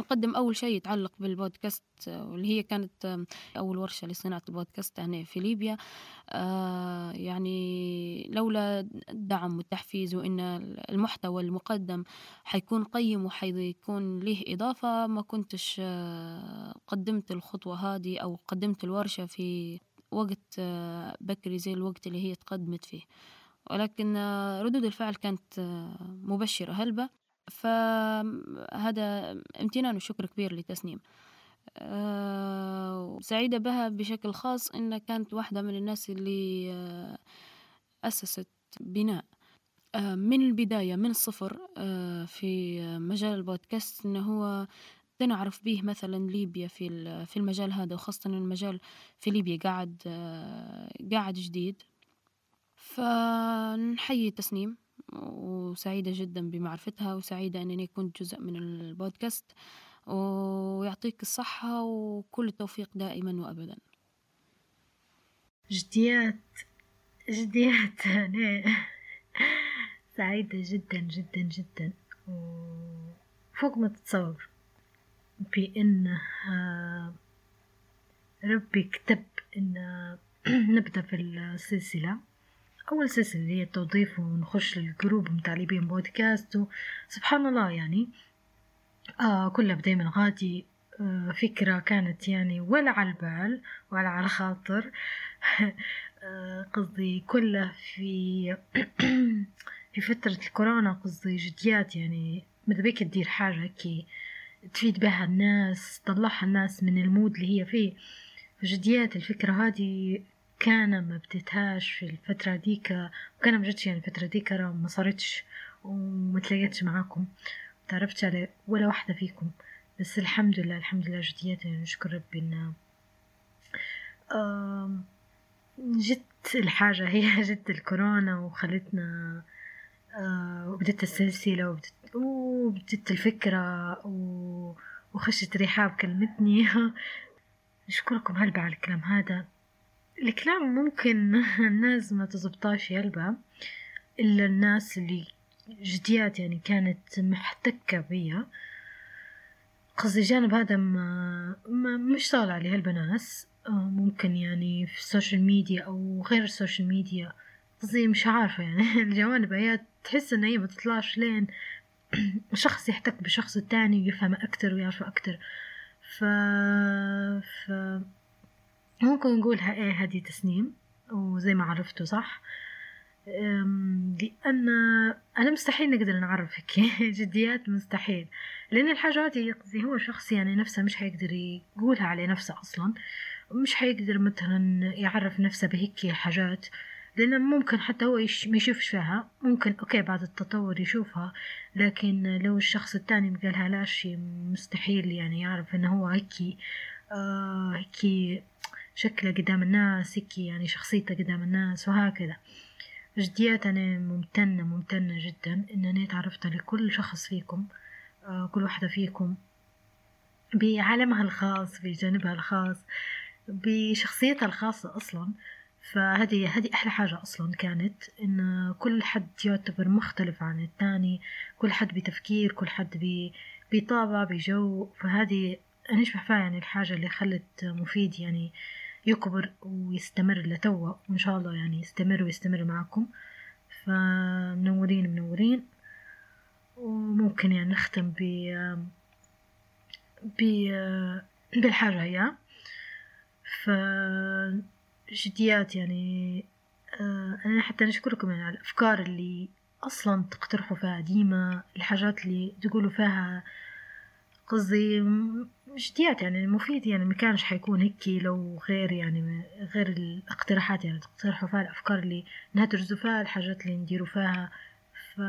نقدم أول شيء يتعلق بالبودكاست واللي هي كانت أول ورشة لصناعة البودكاست هنا في ليبيا. آه يعني لولا الدعم والتحفيز وإن المحتوى المقدم حيكون قيم وحيكون له إضافة ما كنتش آه قدمت الخطوة هذه أو قدمت الورشة في وقت آه بكري زي الوقت اللي هي تقدمت فيه. ولكن ردود الفعل كانت مبشرة هلبة. فهذا امتنان وشكر كبير لتسنيم. أه سعيدة بها بشكل خاص إنها كانت واحدة من الناس اللي أه أسست بناء. أه من البداية من الصفر في مجال البودكاست إنه هو نعرف به مثلا ليبيا في في المجال هذا وخاصة المجال في ليبيا قاعد قاعد جديد. فنحيي تسنيم. وسعيدة جدا بمعرفتها وسعيدة أنني كنت جزء من البودكاست. ويعطيك الصحة وكل التوفيق دائما وأبدا. جديات جديات أنا سعيدة جدا جدا جدا. وفوق ما تتصور بأن ربي كتب أن نبدأ في السلسلة. أول سلسلة هي التوظيف ونخش للجروب متاع ليبيان بودكاست سبحان الله يعني آه كلها دايما غادي آه فكرة كانت يعني ولا على البال ولا على خاطر. [LAUGHS] آه قصدي كلها في [CLEARS THROAT] في فترة الكورونا قصدي جديات يعني ماذا بيك تدير حاجة كي تفيد بها الناس تطلعها الناس من المود اللي هي فيه. فجديات الفكرة هذه كان ما بديتهاش في الفترة ديك وكان ما جتش يعني الفترة ديك ما صارتش وما تلاقيتش معاكم. تعرفتش على ولا واحدة فيكم. بس الحمد لله الحمد لله جديات نشكر ربي إن جت الحاجة هي [LAUGHS] جت الكورونا وخلتنا آه، وبدت السلسلة وبدت, وبدت الفكرة وخشت رحاب كلمتني. [LAUGHS] نشكركم هلبة على الكلام هذا. الكلام ممكن [LAUGHS] الناس ما تزبطاش هلبة إلا الناس اللي جديات يعني كانت محتكة بيا. قصدي جانب هذا ما, ما مش طالع عليه هلبة ناس آه، ممكن يعني في ال social media أو غير ال social media قصدي مش عارفة يعني. [LAUGHS] الجوانب هي تحس إن هي ما تطلعش لين [CLEARS THROAT] شخص يحتك بشخص التاني ويفهم أكتر ويعرف أكتر. ف... ف... ممكن نقولها إيه هذه تسنيم وزي ما عرفتوا صح؟ لأن أنا مستحيل نقدر نعرف هيك [LAUGHS] جديات مستحيل. لأن الحاجة هذه هو شخص يعني نفسه مش حيقدر يقولها على نفسه أصلا مش حيقدر مثلا يعرف نفسه بهيك حاجات. لأنه ممكن حتى هو يش ما يشوفش فيها. ممكن أوكي بعد التطور يشوفها لكن لو الشخص التاني قالها لا شي مستحيل يعني يعرف إنه هو هيك آه هيك شكله قدام الناس هيك يعني شخصيته قدام الناس وهكذا. جديات أنا ممتنة ممتنة جدا إن أنا تعرفت لكل شخص فيكم آه كل واحدة فيكم بعالمها الخاص بجانبها الخاص بشخصيتها الخاصة أصلا. فهذه هذه أحلى حاجة أصلا كانت إن كل حد يعتبر مختلف عن الثاني كل حد بتفكير كل حد بطابع بجو. فهذه أنا فيها يعني الحاجة اللي خلت مفيد يعني يكبر ويستمر لتوا وإن شاء الله يعني يستمر ويستمر معكم. فمنورين منورين. وممكن يعني نختم ب ب بالحاجة هي. ف جديات يعني أنا حتى نشكركم يعني على الأفكار اللي أصلا تقترحوا فيها ديما الحاجات اللي تقولوا فيها قصدي جديات يعني مفيد يعني ما كانش حيكون هيك لو غير يعني غير الاقتراحات يعني تقترحوا فيها الأفكار اللي نهدرزوا فيها الحاجات اللي نديروا فيها. ف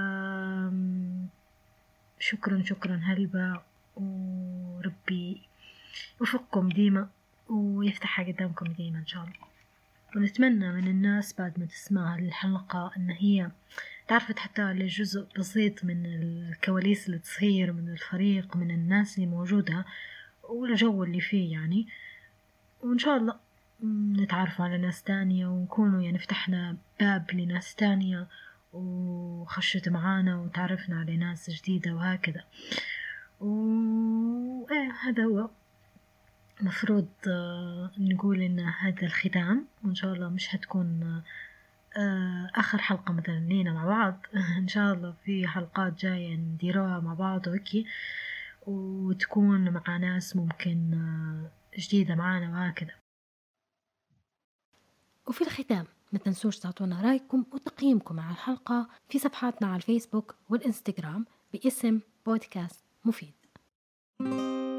شكرا شكرا هلبا وربي يوفقكم ديما ويفتحها قدامكم ديما إن شاء الله. ونتمنى من الناس بعد ما تسمع الحلقة إن هي تعرفت حتى لجزء بسيط من الكواليس اللي تصير من الفريق من الناس اللي موجودة والجو اللي فيه يعني. وإن شاء الله نتعرف على ناس تانية ونكونوا يعني فتحنا باب لناس تانية وخشت معانا وتعرفنا على ناس جديدة وهكذا. و... إيه هذا هو. مفروض آه، نقول إن هذا الختام. وإن شاء الله مش هتكون آخر حلقة مثلا لينا مع بعض. [LAUGHS] إن شاء الله في حلقات جاية نديروها مع بعض وهيك وتكون مع ناس ممكن آه، جديدة معانا وهكذا. وفي الختام ما تنسوش تعطونا رأيكم وتقييمكم على الحلقة في صفحاتنا على الفيسبوك والإنستغرام باسم بودكاست مفيد. thank you